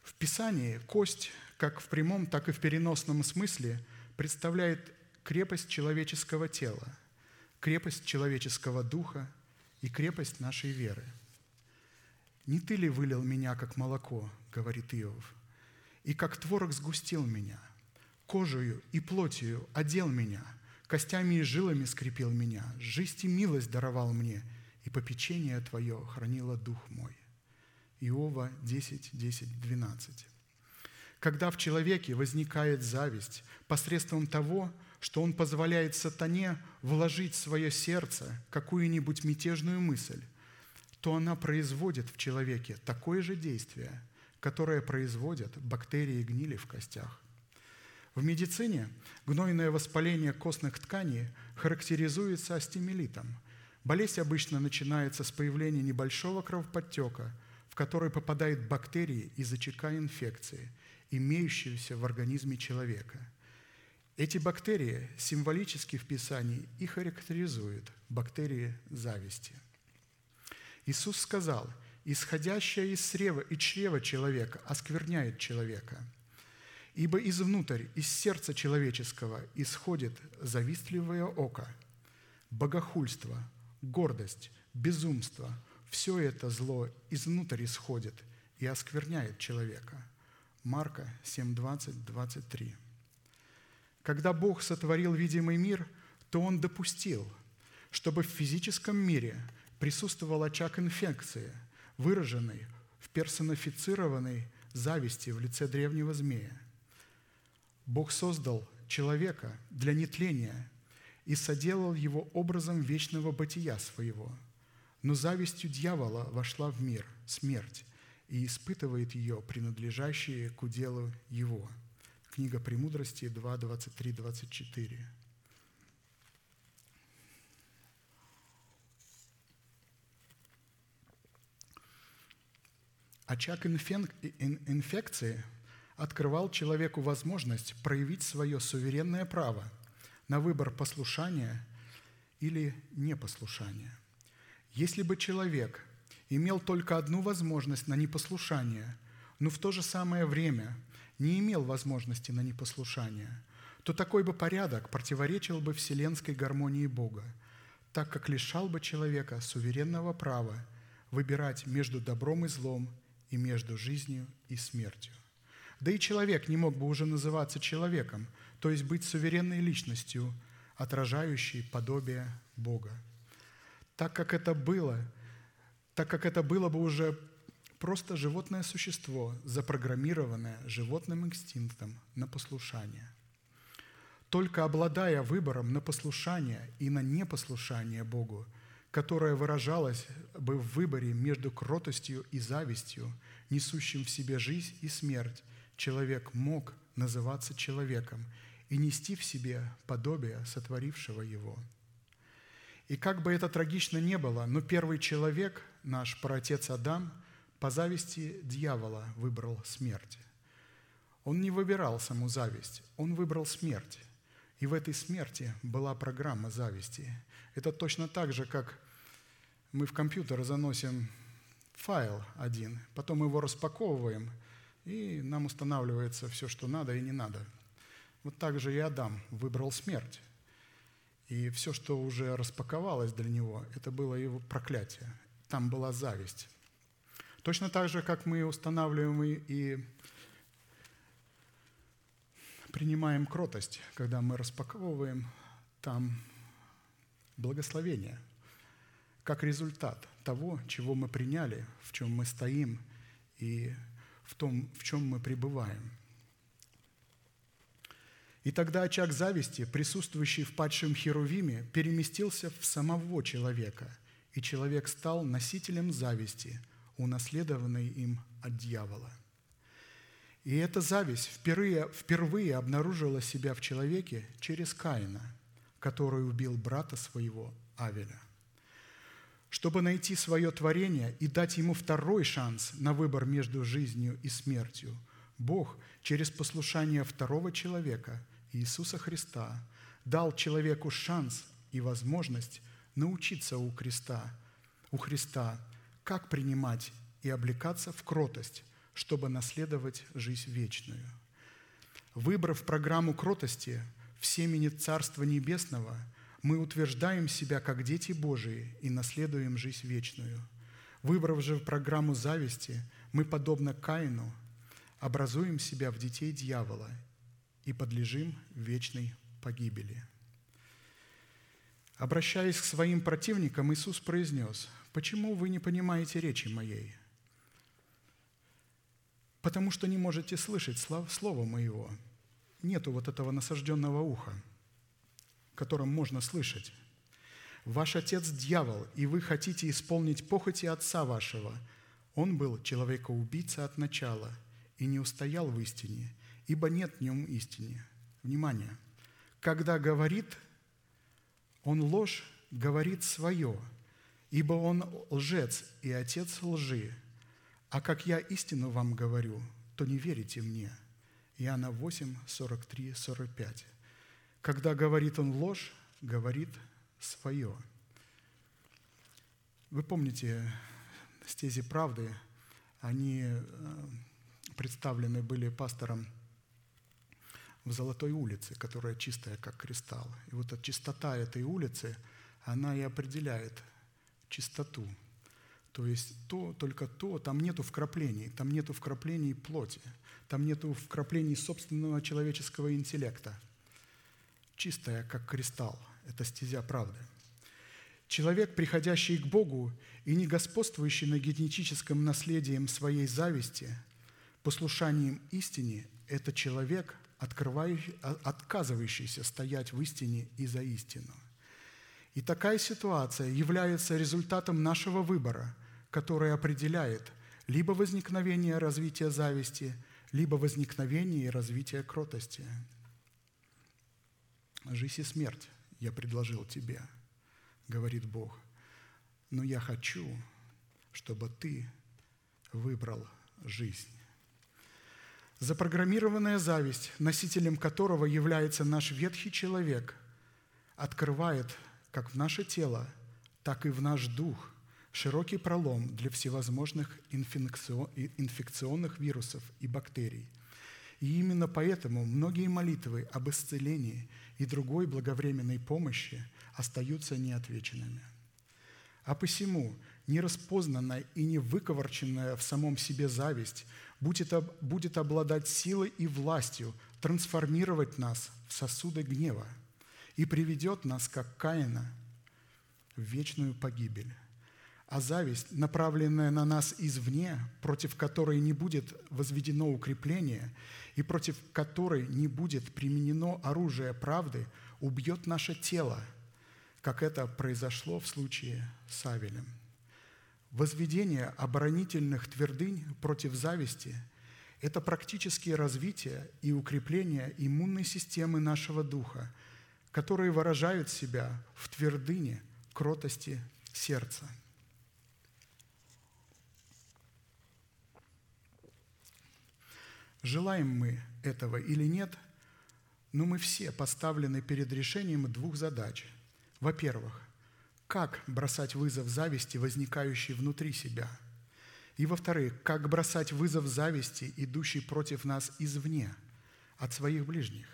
В Писании кость, как в прямом, так и в переносном смысле, представляет крепость человеческого тела, крепость человеческого духа – и крепость нашей веры. «Не ты ли вылил меня, как молоко, — говорит Иов, — и как творог сгустил меня, кожею и плотью одел меня, костями и жилами скрепил меня, жизнь и милость даровал мне, и попечение Твое хранило дух мой». Иова 10, 10, 12. Когда в человеке возникает зависть посредством того, что он позволяет сатане вложить в свое сердце какую-нибудь мятежную мысль, то она производит в человеке такое же действие, которое производят бактерии гнили в костях. В медицине гнойное воспаление костных тканей характеризуется астемилитом. Болезнь обычно начинается с появления небольшого кровоподтека, который попадают бактерии из очага инфекции, имеющиеся в организме человека – эти бактерии символически в Писании и характеризуют бактерии зависти. Иисус сказал, «Исходящая из чрева, и чрева человека оскверняет человека, ибо извнутрь, из сердца человеческого исходит завистливое око, богохульство, гордость, безумство. Все это зло изнутрь исходит и оскверняет человека». Марка 7, 20, 23. Когда Бог сотворил видимый мир, то Он допустил, чтобы в физическом мире присутствовал очаг инфекции, выраженный в персонифицированной зависти в лице древнего змея. Бог создал человека для нетления и соделал его образом вечного бытия своего. Но завистью дьявола вошла в мир смерть и испытывает ее, принадлежащие к уделу его». Книга «Премудрости» 2, 23, 24. Очаг инфекции открывал человеку возможность проявить свое суверенное право на выбор послушания или непослушания – если бы человек имел только одну возможность на непослушание, но в то же самое время не имел возможности на непослушание, то такой бы порядок противоречил бы вселенской гармонии Бога, так как лишал бы человека суверенного права выбирать между добром и злом и между жизнью и смертью. Да и человек не мог бы уже называться человеком, то есть быть суверенной личностью, отражающей подобие Бога. Так как это было, так как это было бы уже просто животное существо, запрограммированное животным инстинктом на послушание. Только обладая выбором на послушание и на непослушание Богу, которое выражалось бы в выборе между кротостью и завистью, несущим в себе жизнь и смерть, человек мог называться человеком и нести в себе подобие сотворившего его. И как бы это трагично не было, но первый человек, наш праотец Адам, по зависти дьявола выбрал смерть. Он не выбирал саму зависть, он выбрал смерть. И в этой смерти была программа зависти. Это точно так же, как мы в компьютер заносим файл один, потом его распаковываем – и нам устанавливается все, что надо и не надо. Вот так же и Адам выбрал смерть. И все, что уже распаковалось для него, это было его проклятие. Там была зависть. Точно так же, как мы устанавливаем и принимаем кротость, когда мы распаковываем там благословение, как результат того, чего мы приняли, в чем мы стоим и в том, в чем мы пребываем. И тогда очаг зависти, присутствующий в падшем Херувиме, переместился в самого человека, и человек стал носителем зависти, унаследованной им от дьявола. И эта зависть впервые, впервые обнаружила себя в человеке через Каина, который убил брата своего Авеля чтобы найти свое творение и дать ему второй шанс на выбор между жизнью и смертью, Бог через послушание второго человека, Иисуса Христа, дал человеку шанс и возможность научиться у креста, у Христа, как принимать и облекаться в кротость, чтобы наследовать жизнь вечную. Выбрав программу кротости в семени Царства Небесного – мы утверждаем себя как дети Божии и наследуем жизнь вечную. Выбрав же программу зависти, мы, подобно Каину, образуем себя в детей дьявола и подлежим вечной погибели. Обращаясь к своим противникам, Иисус произнес, «Почему вы не понимаете речи моей? Потому что не можете слышать слова моего. Нету вот этого насажденного уха котором можно слышать. «Ваш отец – дьявол, и вы хотите исполнить похоти отца вашего. Он был человекоубийца от начала и не устоял в истине, ибо нет в нем истины». Внимание! Когда говорит, он ложь говорит свое, ибо он лжец и отец лжи. А как я истину вам говорю, то не верите мне. Иоанна 8, 43, 45. Когда говорит он ложь, говорит свое. Вы помните, стези правды, они э, представлены были пастором в Золотой улице, которая чистая, как кристалл. И вот эта чистота этой улицы, она и определяет чистоту. То есть то, только то, там нету вкраплений, там нету вкраплений плоти, там нету вкраплений собственного человеческого интеллекта – чистая, как кристалл. Это стезя правды. Человек, приходящий к Богу и не господствующий на генетическом наследием своей зависти, послушанием истине, это человек, отказывающийся стоять в истине и за истину. И такая ситуация является результатом нашего выбора, который определяет либо возникновение развития зависти, либо возникновение и развитие кротости – Жизнь и смерть я предложил тебе, говорит Бог. Но я хочу, чтобы ты выбрал жизнь. Запрограммированная зависть, носителем которого является наш ветхий человек, открывает как в наше тело, так и в наш дух широкий пролом для всевозможных инфекционных вирусов и бактерий. И именно поэтому многие молитвы об исцелении и другой благовременной помощи остаются неотвеченными. А посему нераспознанная и не выковырченная в самом себе зависть будет, будет обладать силой и властью трансформировать нас в сосуды гнева и приведет нас, как Каина, в вечную погибель. А зависть, направленная на нас извне, против которой не будет возведено укрепление и против которой не будет применено оружие правды, убьет наше тело, как это произошло в случае с Авелем. Возведение оборонительных твердынь против зависти – это практические развитие и укрепление иммунной системы нашего духа, которые выражают себя в твердыне кротости сердца. Желаем мы этого или нет, но мы все поставлены перед решением двух задач. Во-первых, как бросать вызов зависти, возникающей внутри себя. И во-вторых, как бросать вызов зависти, идущей против нас извне, от своих ближних,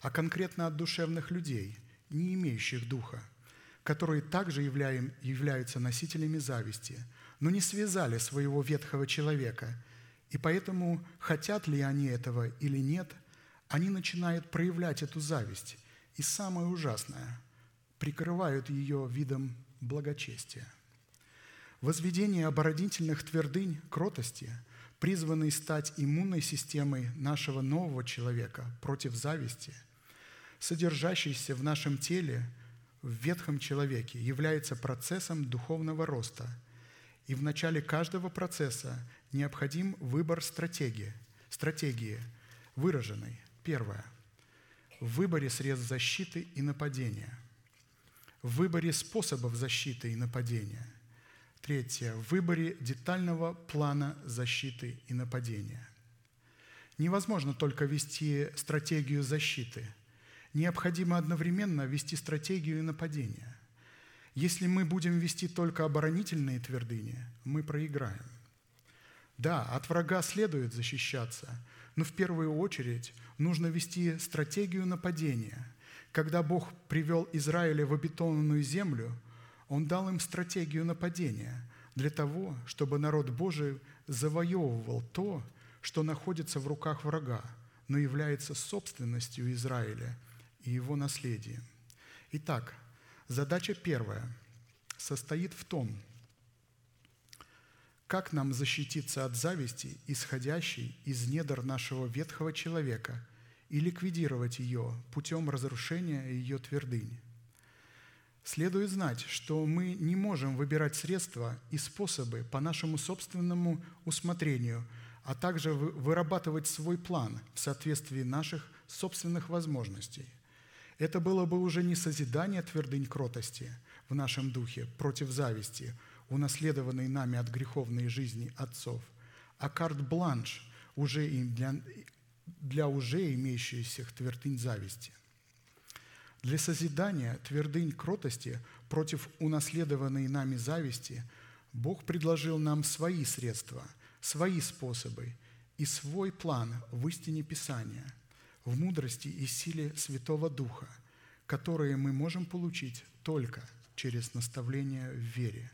а конкретно от душевных людей, не имеющих духа, которые также являем, являются носителями зависти, но не связали своего ветхого человека, и поэтому, хотят ли они этого или нет, они начинают проявлять эту зависть. И самое ужасное – прикрывают ее видом благочестия. Возведение оборонительных твердынь кротости, призванной стать иммунной системой нашего нового человека против зависти, содержащейся в нашем теле, в ветхом человеке, является процессом духовного роста. И в начале каждого процесса необходим выбор стратегии, стратегии выраженной. Первое. В выборе средств защиты и нападения – в выборе способов защиты и нападения. Третье. В выборе детального плана защиты и нападения. Невозможно только вести стратегию защиты. Необходимо одновременно вести стратегию нападения. Если мы будем вести только оборонительные твердыни, мы проиграем. Да, от врага следует защищаться, но в первую очередь нужно вести стратегию нападения – когда Бог привел Израиля в обетованную землю, Он дал им стратегию нападения для того, чтобы народ Божий завоевывал то, что находится в руках врага, но является собственностью Израиля и его наследием. Итак, задача первая состоит в том, как нам защититься от зависти, исходящей из недр нашего ветхого человека – и ликвидировать ее путем разрушения ее твердынь. Следует знать, что мы не можем выбирать средства и способы по нашему собственному усмотрению, а также вырабатывать свой план в соответствии наших собственных возможностей. Это было бы уже не созидание твердынь кротости в нашем духе против зависти, унаследованной нами от греховной жизни отцов, а карт-бланш уже им для, для уже имеющихся твердынь зависти. Для созидания твердынь кротости против унаследованной нами зависти Бог предложил нам свои средства, свои способы и свой план в истине Писания, в мудрости и силе Святого Духа, которые мы можем получить только через наставление в вере.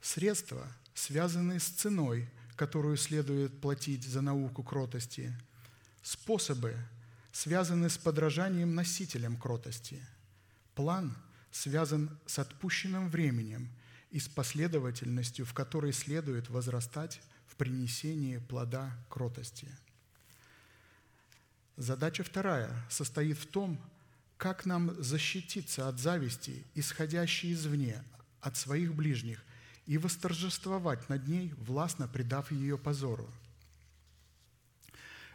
Средства, связанные с ценой – которую следует платить за науку кротости, способы, связаны с подражанием носителям кротости, план связан с отпущенным временем и с последовательностью, в которой следует возрастать в принесении плода кротости. Задача вторая состоит в том, как нам защититься от зависти, исходящей извне, от своих ближних, и восторжествовать над ней, властно предав ее позору.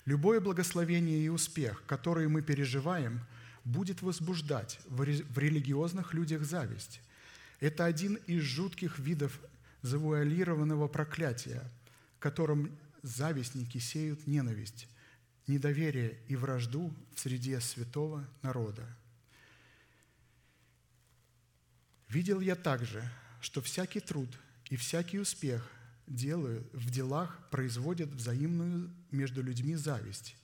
Любое благословение и успех, которые мы переживаем, будет возбуждать в религиозных людях зависть. Это один из жутких видов завуалированного проклятия, которым завистники сеют ненависть, недоверие и вражду в среде святого народа. Видел я также, что всякий труд и всякий успех делают, в делах производят взаимную между людьми зависть,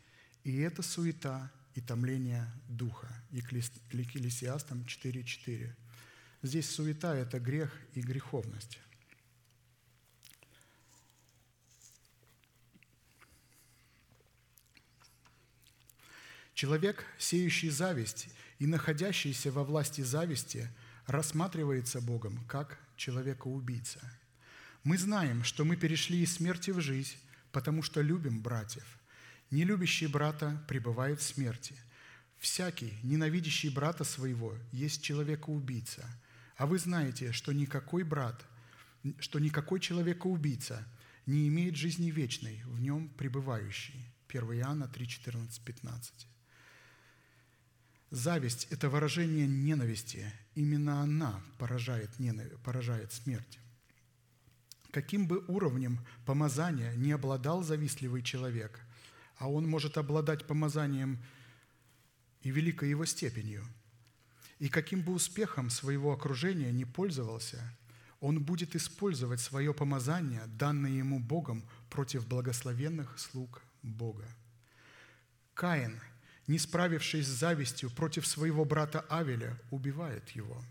и это суета и томление духа. Екклесиастам 4.4. Здесь суета – это грех и греховность. Человек, сеющий зависть и находящийся во власти зависти, рассматривается Богом как человека-убийца. Мы знаем, что мы перешли из смерти в жизнь, потому что любим братьев. Нелюбящий брата пребывает в смерти. Всякий, ненавидящий брата своего, есть человека-убийца. А вы знаете, что никакой брат, что никакой человека-убийца не имеет жизни вечной, в нем пребывающий. 1 Иоанна 3, 14, 15. Зависть – это выражение ненависти. Именно она поражает, поражает смерть. Каким бы уровнем помазания не обладал завистливый человек, а он может обладать помазанием и великой его степенью, и каким бы успехом своего окружения не пользовался, он будет использовать свое помазание, данное ему Богом, против благословенных слуг Бога. Каин – не справившись с завистью против своего брата Авеля, убивает его.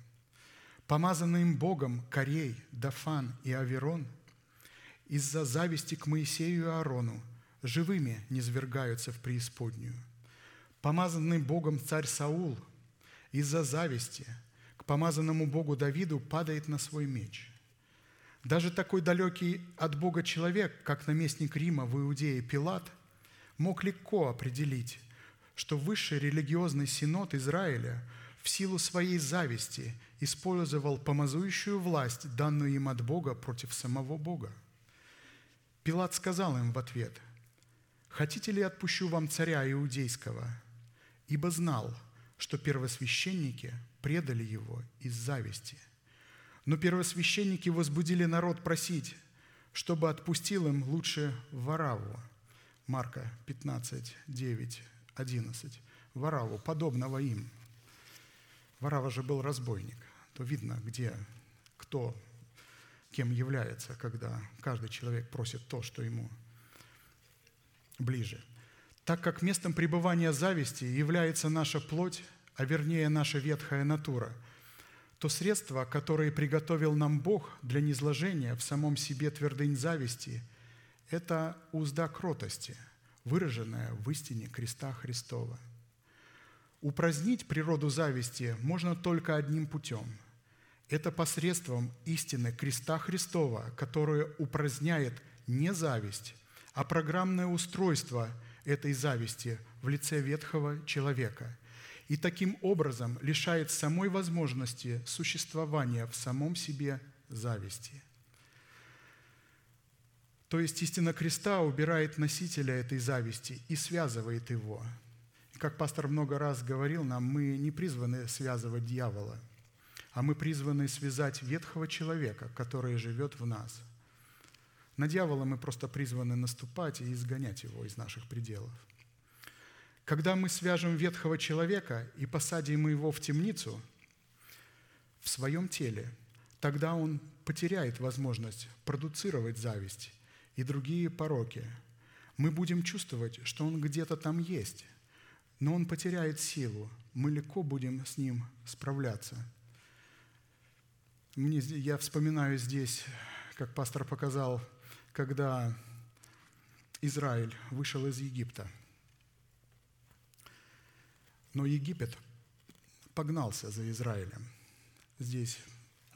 Помазанный Богом Корей, Дафан и Аверон из-за зависти к Моисею и Аарону живыми не свергаются в преисподнюю. Помазанный Богом царь Саул из-за зависти к помазанному Богу Давиду падает на свой меч. Даже такой далекий от Бога человек, как наместник Рима в Иудее Пилат, мог легко определить, что высший религиозный синод Израиля в силу своей зависти использовал помазующую власть, данную им от Бога, против самого Бога. Пилат сказал им в ответ, «Хотите ли отпущу вам царя иудейского? Ибо знал, что первосвященники предали его из зависти. Но первосвященники возбудили народ просить, чтобы отпустил им лучше Вараву». Марка 15, 9 11. Вараву, подобного им. Варава же был разбойник. То видно, где, кто, кем является, когда каждый человек просит то, что ему ближе. Так как местом пребывания зависти является наша плоть, а вернее наша ветхая натура, то средство, которое приготовил нам Бог для низложения в самом себе твердынь зависти, это узда кротости – выраженное в истине креста Христова. Упразднить природу зависти можно только одним путем. Это посредством истины креста Христова, которое упраздняет не зависть, а программное устройство этой зависти в лице ветхого человека и таким образом лишает самой возможности существования в самом себе зависти – то есть истина креста убирает носителя этой зависти и связывает его. И как пастор много раз говорил нам, мы не призваны связывать дьявола, а мы призваны связать ветхого человека, который живет в нас. На дьявола мы просто призваны наступать и изгонять его из наших пределов. Когда мы свяжем ветхого человека и посадим его в темницу в своем теле, тогда он потеряет возможность продуцировать зависть и другие пороки, мы будем чувствовать, что он где-то там есть, но он потеряет силу, мы легко будем с ним справляться. Мне, я вспоминаю здесь, как пастор показал, когда Израиль вышел из Египта. Но Египет погнался за Израилем. Здесь,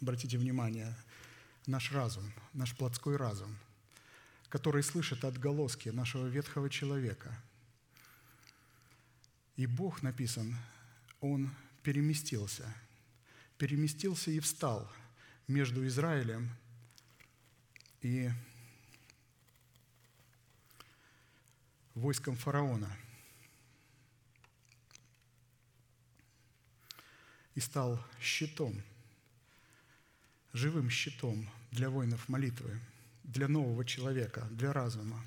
обратите внимание, наш разум, наш плотской разум – который слышит отголоски нашего ветхого человека. И Бог написан, Он переместился, переместился и встал между Израилем и войском фараона. И стал щитом, живым щитом для воинов молитвы, для нового человека, для разума.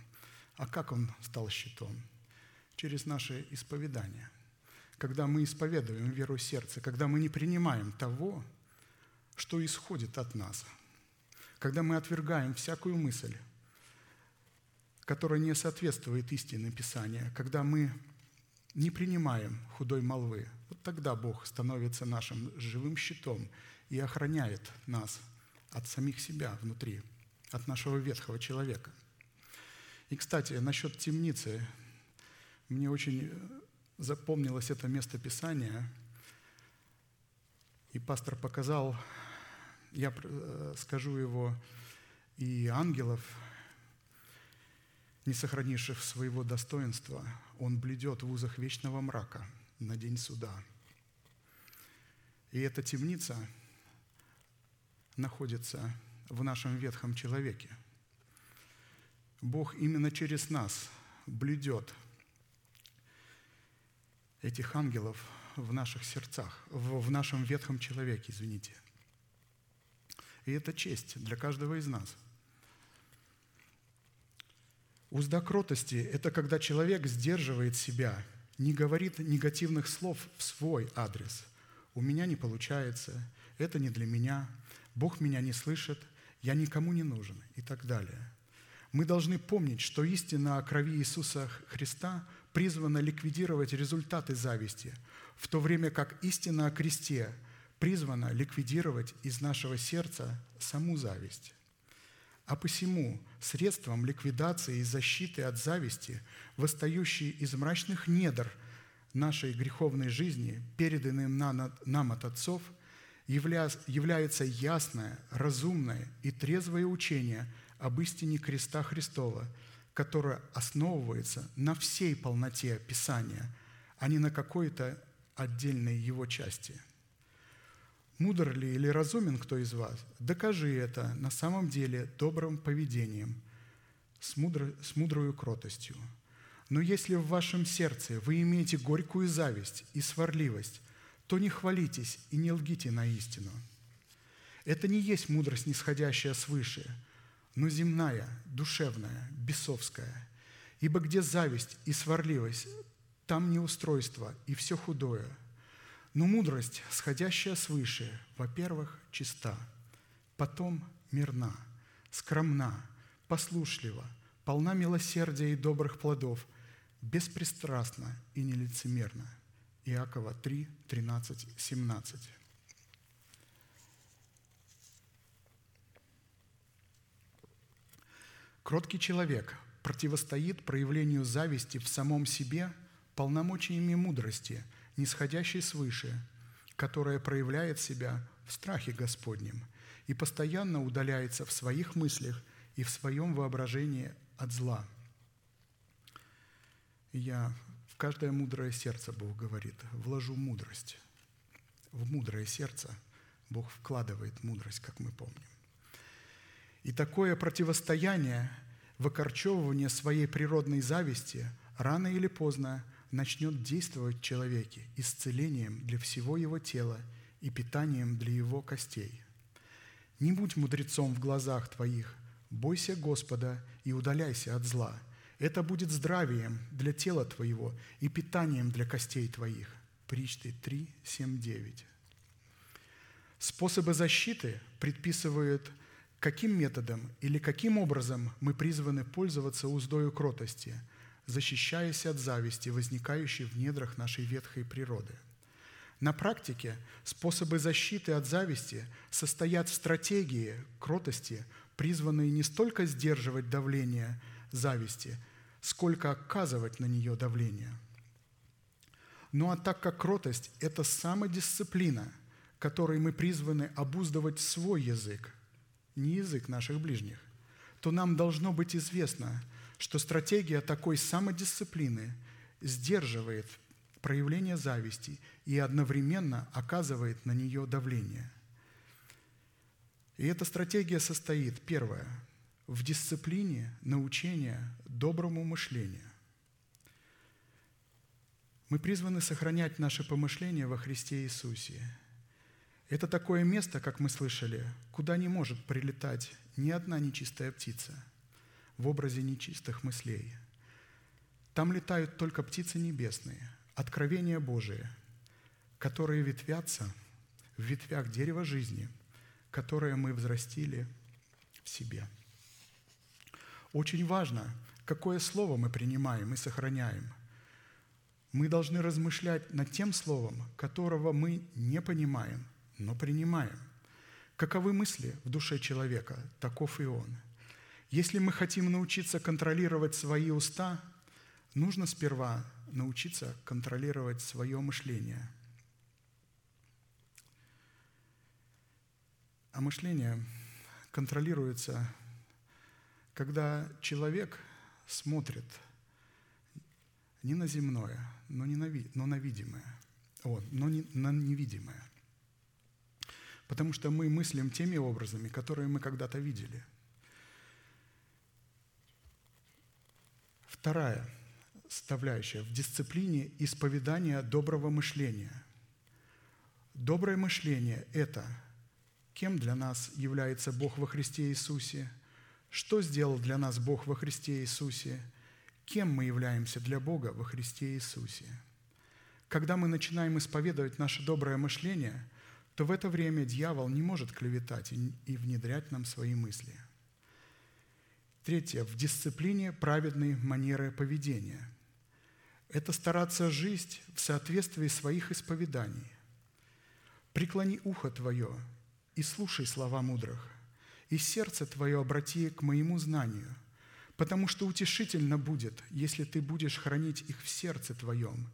А как он стал щитом? Через наше исповедание. Когда мы исповедуем веру сердца, когда мы не принимаем того, что исходит от нас, когда мы отвергаем всякую мысль, которая не соответствует истине Писания, когда мы не принимаем худой молвы, вот тогда Бог становится нашим живым щитом и охраняет нас от самих себя внутри, от нашего ветхого человека. И, кстати, насчет темницы, мне очень запомнилось это место Писания, и пастор показал, я э, скажу его, и ангелов, не сохранивших своего достоинства, он бледет в узах вечного мрака на день суда. И эта темница находится в нашем ветхом человеке. Бог именно через нас блюдет этих ангелов в наших сердцах, в, нашем ветхом человеке, извините. И это честь для каждого из нас – Узда кротости – это когда человек сдерживает себя, не говорит негативных слов в свой адрес. «У меня не получается», «это не для меня», «Бог меня не слышит», «я никому не нужен» и так далее. Мы должны помнить, что истина о крови Иисуса Христа призвана ликвидировать результаты зависти, в то время как истина о кресте призвана ликвидировать из нашего сердца саму зависть. А посему средством ликвидации и защиты от зависти, восстающей из мрачных недр нашей греховной жизни, переданным нам от отцов, является ясное, разумное и трезвое учение об истине креста Христова, которое основывается на всей полноте Писания, а не на какой-то отдельной его части – Мудр ли или разумен кто из вас? Докажи это на самом деле добрым поведением, с, мудро, с мудрою кротостью. Но если в вашем сердце вы имеете горькую зависть и сварливость, то не хвалитесь и не лгите на истину. Это не есть мудрость, нисходящая свыше, но земная, душевная, бесовская. Ибо где зависть и сварливость, там неустройство и все худое – но мудрость, сходящая свыше, во-первых, чиста, потом мирна, скромна, послушлива, полна милосердия и добрых плодов, беспристрастна и нелицемерна. Иакова 3, 13, 17. Кроткий человек противостоит проявлению зависти в самом себе полномочиями мудрости – нисходящей свыше, которая проявляет себя в страхе Господнем и постоянно удаляется в своих мыслях и в своем воображении от зла. я каждое мудрое сердце, Бог говорит, вложу мудрость. В мудрое сердце Бог вкладывает мудрость, как мы помним. И такое противостояние, выкорчевывание своей природной зависти рано или поздно – начнет действовать в человеке исцелением для всего его тела и питанием для его костей. Не будь мудрецом в глазах твоих, бойся Господа и удаляйся от зла. Это будет здравием для тела твоего и питанием для костей твоих. Причты 3, 7, 9. Способы защиты предписывают, каким методом или каким образом мы призваны пользоваться уздою кротости – защищаясь от зависти, возникающей в недрах нашей ветхой природы. На практике способы защиты от зависти состоят в стратегии кротости, призванные не столько сдерживать давление зависти, сколько оказывать на нее давление. Ну а так как кротость – это самодисциплина, которой мы призваны обуздывать свой язык, не язык наших ближних, то нам должно быть известно – что стратегия такой самодисциплины сдерживает проявление зависти и одновременно оказывает на нее давление. И эта стратегия состоит, первое, в дисциплине научения доброму мышлению. Мы призваны сохранять наше помышление во Христе Иисусе. Это такое место, как мы слышали, куда не может прилетать ни одна нечистая птица в образе нечистых мыслей. Там летают только птицы небесные, откровения Божие, которые ветвятся в ветвях дерева жизни, которое мы взрастили в себе. Очень важно, какое слово мы принимаем и сохраняем. Мы должны размышлять над тем словом, которого мы не понимаем – но принимаем. Каковы мысли в душе человека, таков и он. Если мы хотим научиться контролировать свои уста, нужно сперва научиться контролировать свое мышление. А мышление контролируется, когда человек смотрит не на земное, но, не на, но на видимое, о, но не на невидимое. Потому что мы мыслим теми образами, которые мы когда-то видели. Вторая составляющая в дисциплине исповедания доброго мышления. Доброе мышление – это кем для нас является Бог во Христе Иисусе, что сделал для нас Бог во Христе Иисусе, кем мы являемся для Бога во Христе Иисусе. Когда мы начинаем исповедовать наше доброе мышление – то в это время дьявол не может клеветать и внедрять нам свои мысли. Третье. В дисциплине праведной манеры поведения. Это стараться жить в соответствии своих исповеданий. Преклони ухо твое и слушай слова мудрых, и сердце твое обрати к моему знанию, потому что утешительно будет, если ты будешь хранить их в сердце твоем,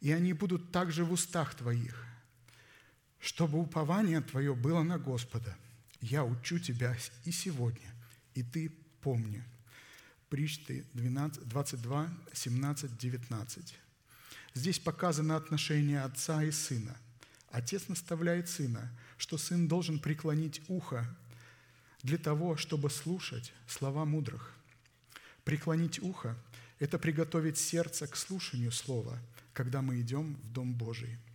и они будут также в устах твоих – чтобы упование твое было на Господа. Я учу тебя и сегодня, и ты помни. Причты 12, 22, 17, 19. Здесь показано отношение отца и сына. Отец наставляет сына, что сын должен преклонить ухо для того, чтобы слушать слова мудрых. Преклонить ухо – это приготовить сердце к слушанию слова, когда мы идем в Дом Божий –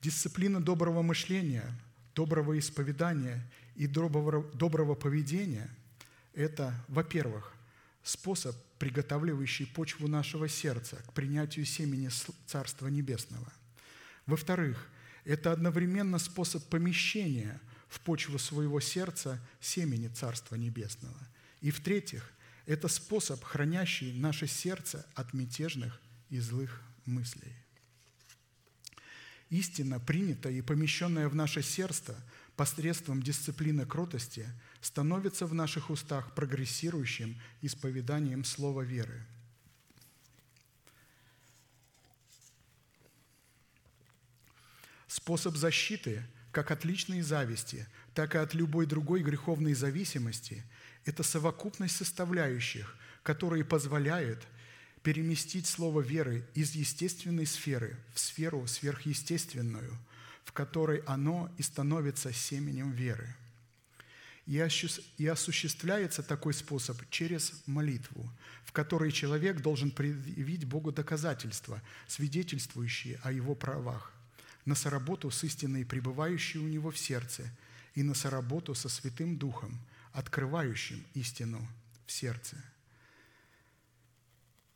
Дисциплина доброго мышления, доброго исповедания и доброго, доброго поведения – это, во-первых, способ, приготавливающий почву нашего сердца к принятию семени Царства Небесного. Во-вторых, это одновременно способ помещения в почву своего сердца семени Царства Небесного. И в-третьих, это способ, хранящий наше сердце от мятежных и злых мыслей. Истина, принятая и помещенная в наше сердце посредством дисциплины кротости, становится в наших устах прогрессирующим исповеданием слова веры. Способ защиты как от личной зависти, так и от любой другой греховной зависимости – это совокупность составляющих, которые позволяют – переместить слово веры из естественной сферы в сферу сверхъестественную, в которой оно и становится семенем веры. И осуществляется такой способ через молитву, в которой человек должен предъявить Богу доказательства, свидетельствующие о его правах, на соработу с истиной, пребывающей у него в сердце, и на соработу со Святым Духом, открывающим истину в сердце –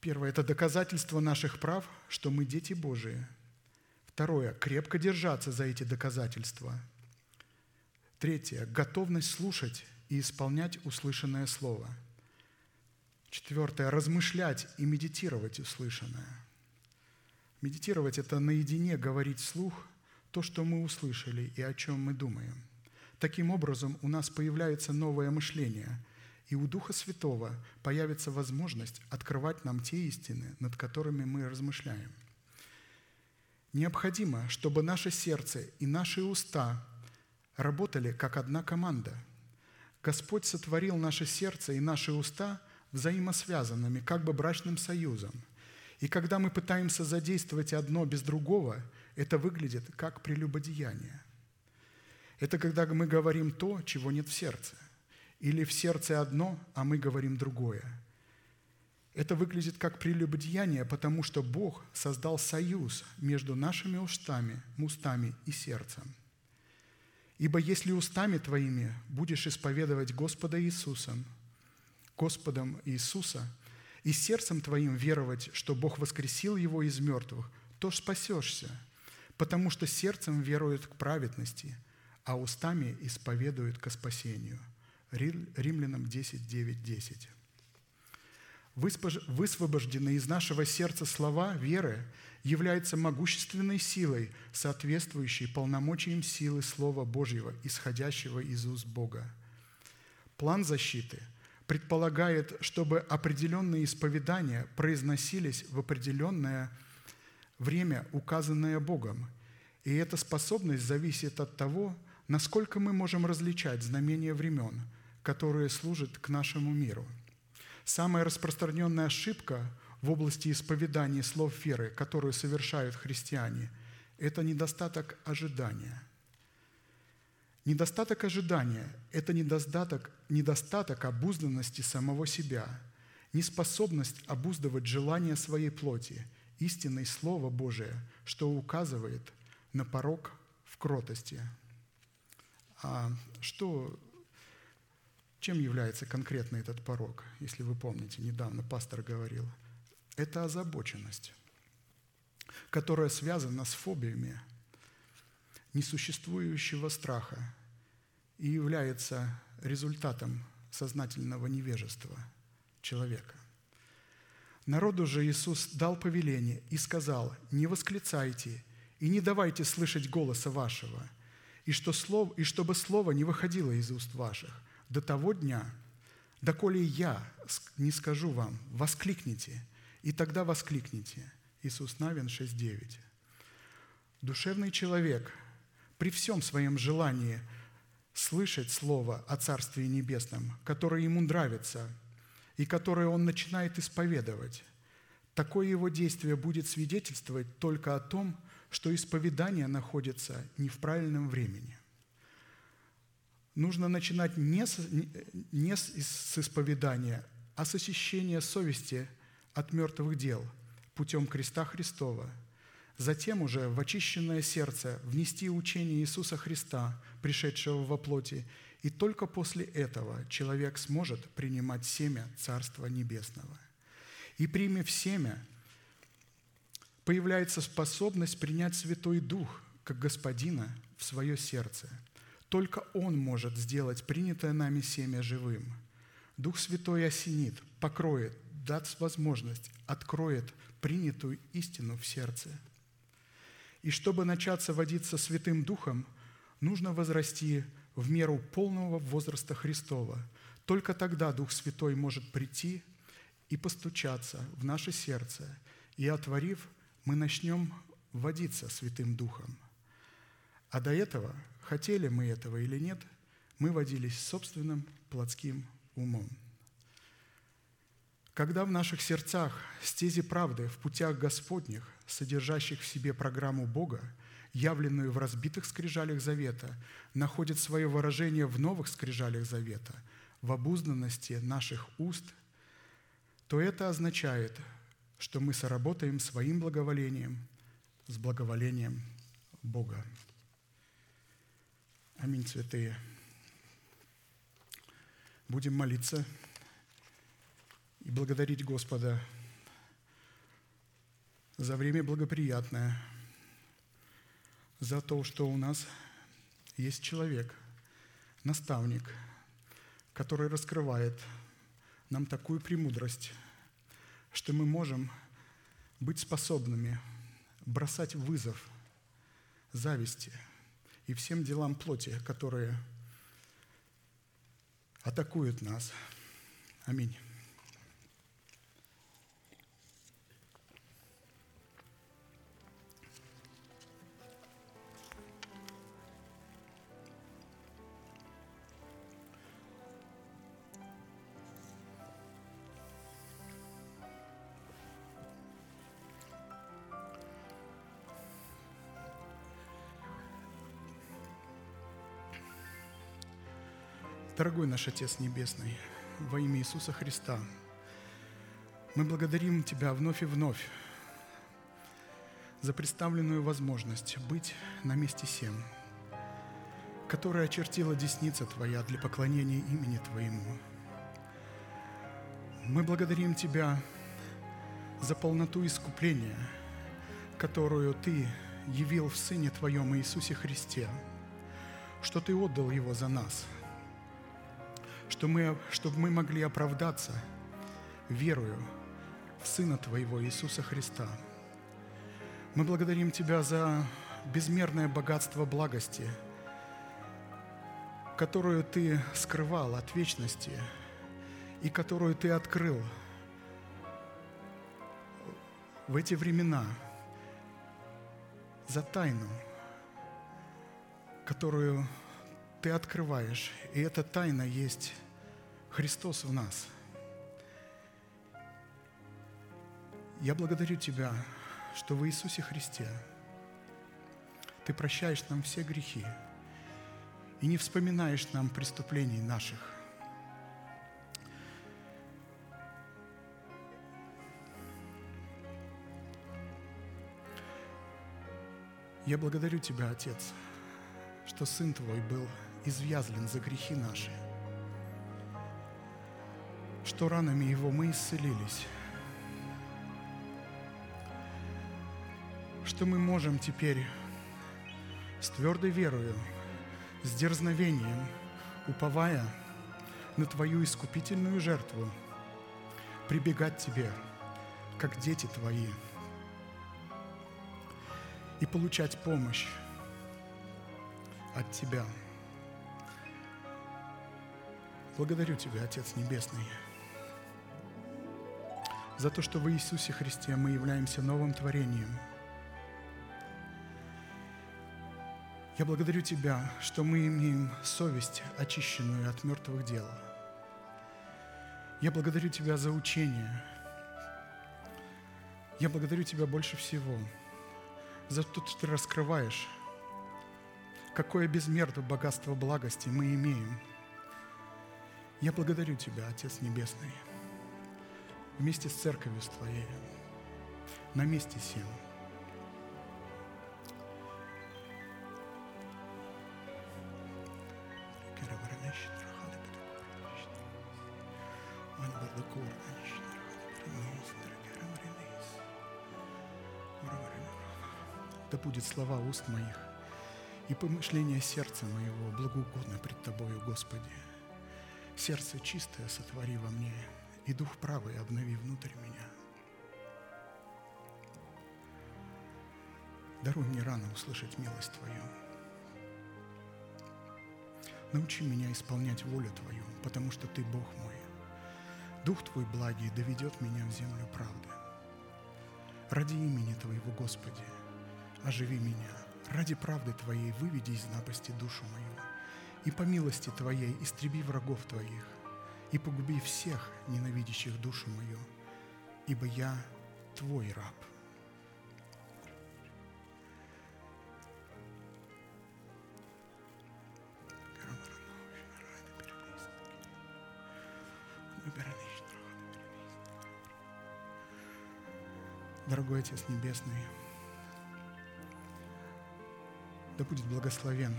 Первое – это доказательство наших прав, что мы дети Божии. Второе – крепко держаться за эти доказательства. Третье – готовность слушать и исполнять услышанное слово. Четвертое – размышлять и медитировать услышанное. Медитировать – это наедине говорить вслух то, что мы услышали и о чем мы думаем. Таким образом, у нас появляется новое мышление – и у Духа Святого появится возможность открывать нам те истины, над которыми мы размышляем. Необходимо, чтобы наше сердце и наши уста работали как одна команда. Господь сотворил наше сердце и наши уста взаимосвязанными, как бы брачным союзом. И когда мы пытаемся задействовать одно без другого, это выглядит как прелюбодеяние. Это когда мы говорим то, чего нет в сердце – или в сердце одно, а мы говорим другое. Это выглядит как прелюбодеяние, потому что Бог создал союз между нашими устами, устами и сердцем. Ибо если устами твоими будешь исповедовать Господа Иисуса, Господом Иисуса, и сердцем твоим веровать, что Бог воскресил Его из мертвых, то спасешься, потому что сердцем веруют к праведности, а устами исповедуют ко спасению». Римлянам 10, 9, 10. Высвобожденные из нашего сердца слова веры являются могущественной силой, соответствующей полномочиям силы Слова Божьего, исходящего из уст Бога. План защиты предполагает, чтобы определенные исповедания произносились в определенное время, указанное Богом. И эта способность зависит от того, насколько мы можем различать знамения времен, которые служат к нашему миру – Самая распространенная ошибка в области исповедания слов веры, которую совершают христиане, это недостаток ожидания. Недостаток ожидания – это недостаток, недостаток обузданности самого себя, неспособность обуздывать желания своей плоти, истинное Слово Божие, что указывает на порог в кротости. А что чем является конкретно этот порог? Если вы помните, недавно пастор говорил. Это озабоченность, которая связана с фобиями несуществующего страха и является результатом сознательного невежества человека. Народу же Иисус дал повеление и сказал, «Не восклицайте и не давайте слышать голоса вашего, и, что слов, и чтобы слово не выходило из уст ваших, до того дня, доколе я не скажу вам, воскликните, и тогда воскликните. Иисус Навин 6.9. Душевный человек при всем своем желании слышать Слово о Царстве Небесном, которое ему нравится и которое он начинает исповедовать, такое его действие будет свидетельствовать только о том, что исповедание находится не в правильном времени нужно начинать не с, не с исповедания, а с очищения совести от мертвых дел путем креста Христова. Затем уже в очищенное сердце внести учение Иисуса Христа, пришедшего во плоти, и только после этого человек сможет принимать семя Царства Небесного. И примев семя, появляется способность принять Святой Дух как Господина в свое сердце – только Он может сделать принятое нами семя живым. Дух Святой осенит, покроет, даст возможность, откроет принятую истину в сердце. И чтобы начаться водиться Святым Духом, нужно возрасти в меру полного возраста Христова. Только тогда Дух Святой может прийти и постучаться в наше сердце, и, отворив, мы начнем водиться Святым Духом. А до этого – хотели мы этого или нет, мы водились собственным плотским умом. Когда в наших сердцах стези правды в путях Господних, содержащих в себе программу Бога, явленную в разбитых скрижалях Завета, находит свое выражение в новых скрижалях Завета, в обузданности наших уст, то это означает, что мы соработаем своим благоволением с благоволением Бога. Аминь, святые. Будем молиться и благодарить Господа за время благоприятное, за то, что у нас есть человек, наставник, который раскрывает нам такую премудрость, что мы можем быть способными бросать вызов зависти – и всем делам плоти, которые атакуют нас. Аминь. Дорогой наш Отец Небесный, во имя Иисуса Христа, мы благодарим Тебя вновь и вновь за представленную возможность быть на месте всем. которое очертила десница Твоя для поклонения имени Твоему. Мы благодарим Тебя за полноту искупления, которую Ты явил в Сыне Твоем Иисусе Христе, что Ты отдал Его за нас, что мы, чтобы мы могли оправдаться верою в Сына Твоего Иисуса Христа. Мы благодарим Тебя за безмерное богатство благости, которую Ты скрывал от вечности и которую Ты открыл в эти времена за тайну, которую Ты открываешь. И эта тайна есть Христос в нас. Я благодарю Тебя, что в Иисусе Христе Ты прощаешь нам все грехи и не вспоминаешь нам преступлений наших. Я благодарю Тебя, Отец, что Сын Твой был извязлен за грехи наши, что ранами Его мы исцелились, что мы можем теперь с твердой верою, с дерзновением, уповая на Твою искупительную жертву, прибегать Тебе, как дети Твои – и получать помощь от Тебя. Благодарю Тебя, Отец Небесный, за то, что в Иисусе Христе мы являемся новым творением. Я благодарю Тебя, что мы имеем совесть, очищенную от мертвых дел. Я благодарю Тебя за учение. Я благодарю Тебя больше всего – за то, что Ты раскрываешь, какое безмерное богатство благости мы имеем. Я благодарю Тебя, Отец Небесный, вместе с церковью с Твоей, на месте сем. да будет слова уст моих и помышления сердца моего благоугодно пред Тобою, Господи. Сердце чистое сотвори во мне, и дух правый обнови внутрь меня. Даруй мне рано услышать милость Твою. Научи меня исполнять волю Твою, потому что Ты Бог мой. Дух Твой благий доведет меня в землю правды. Ради имени Твоего, Господи, оживи меня. Ради правды Твоей выведи из напасти душу мою. И по милости Твоей истреби врагов Твоих, и погуби всех, ненавидящих душу мою, ибо я Твой раб. Дорогой Отец Небесный, да будет благословен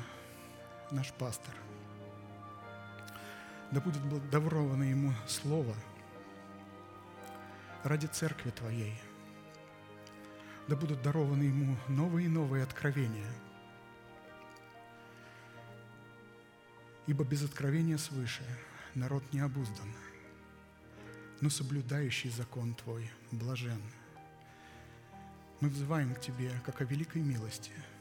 наш пастор. Да будет даровано ему слово ради церкви Твоей. Да будут дарованы ему новые и новые откровения. Ибо без откровения свыше народ не обуздан, но соблюдающий закон Твой блажен. Мы взываем к Тебе, как о великой милости –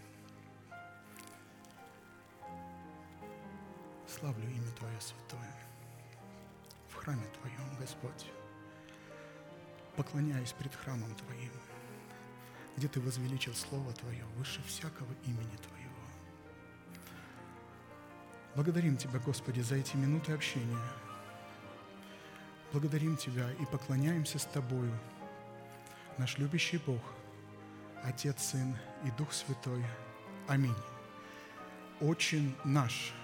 славлю имя Твое святое. В храме Твоем, Господь, поклоняюсь пред храмом Твоим, где Ты возвеличил Слово Твое выше всякого имени Твоего. Благодарим Тебя, Господи, за эти минуты общения. Благодарим Тебя и поклоняемся с Тобою, наш любящий Бог, Отец, Сын и Дух Святой. Аминь. Очень наш –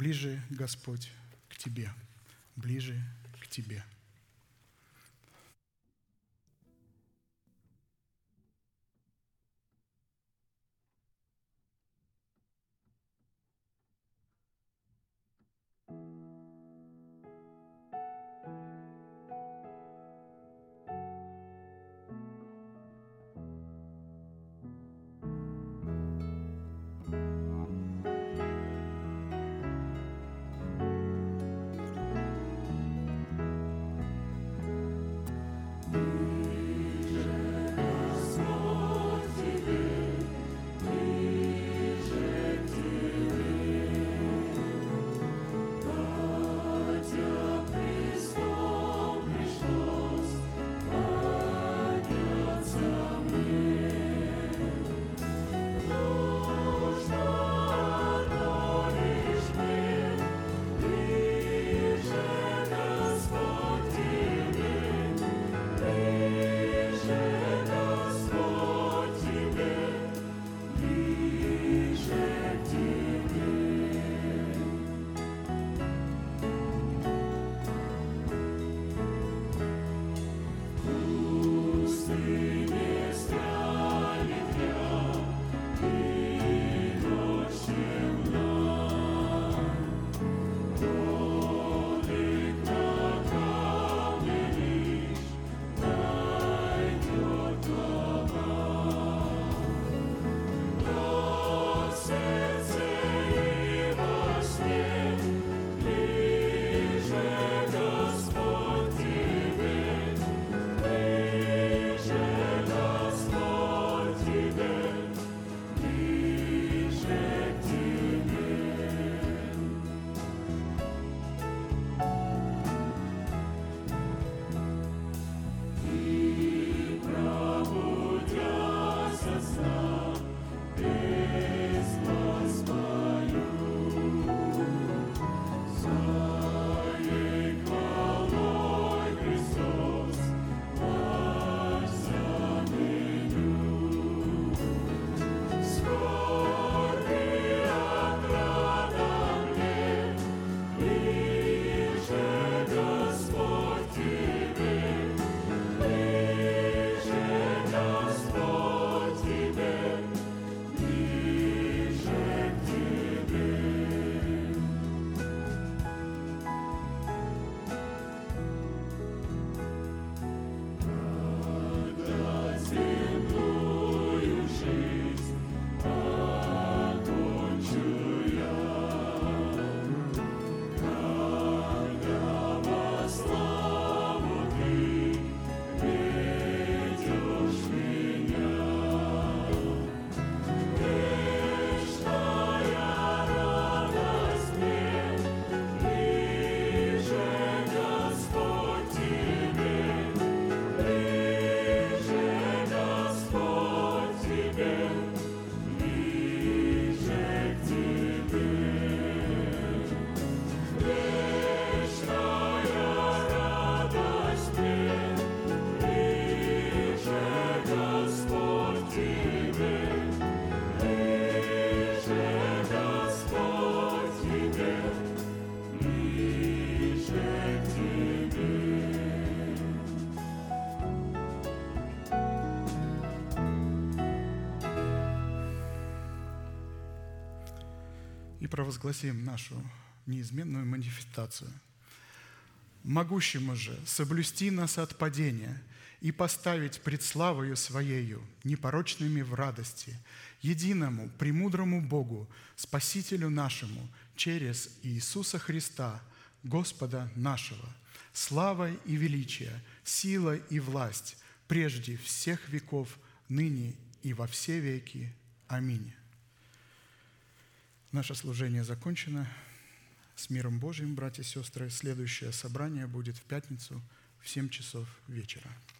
Ближе, Господь, к Тебе, ближе к Тебе. Провозгласим нашу неизменную манифестацию. «Могущему же соблюсти нас от падения и поставить пред славою Своею, непорочными в радости, единому, премудрому Богу, Спасителю нашему, через Иисуса Христа, Господа нашего, слава и величие, сила и власть прежде всех веков, ныне и во все веки. Аминь. Наше служение закончено. С миром Божьим, братья и сестры. Следующее собрание будет в пятницу в 7 часов вечера. –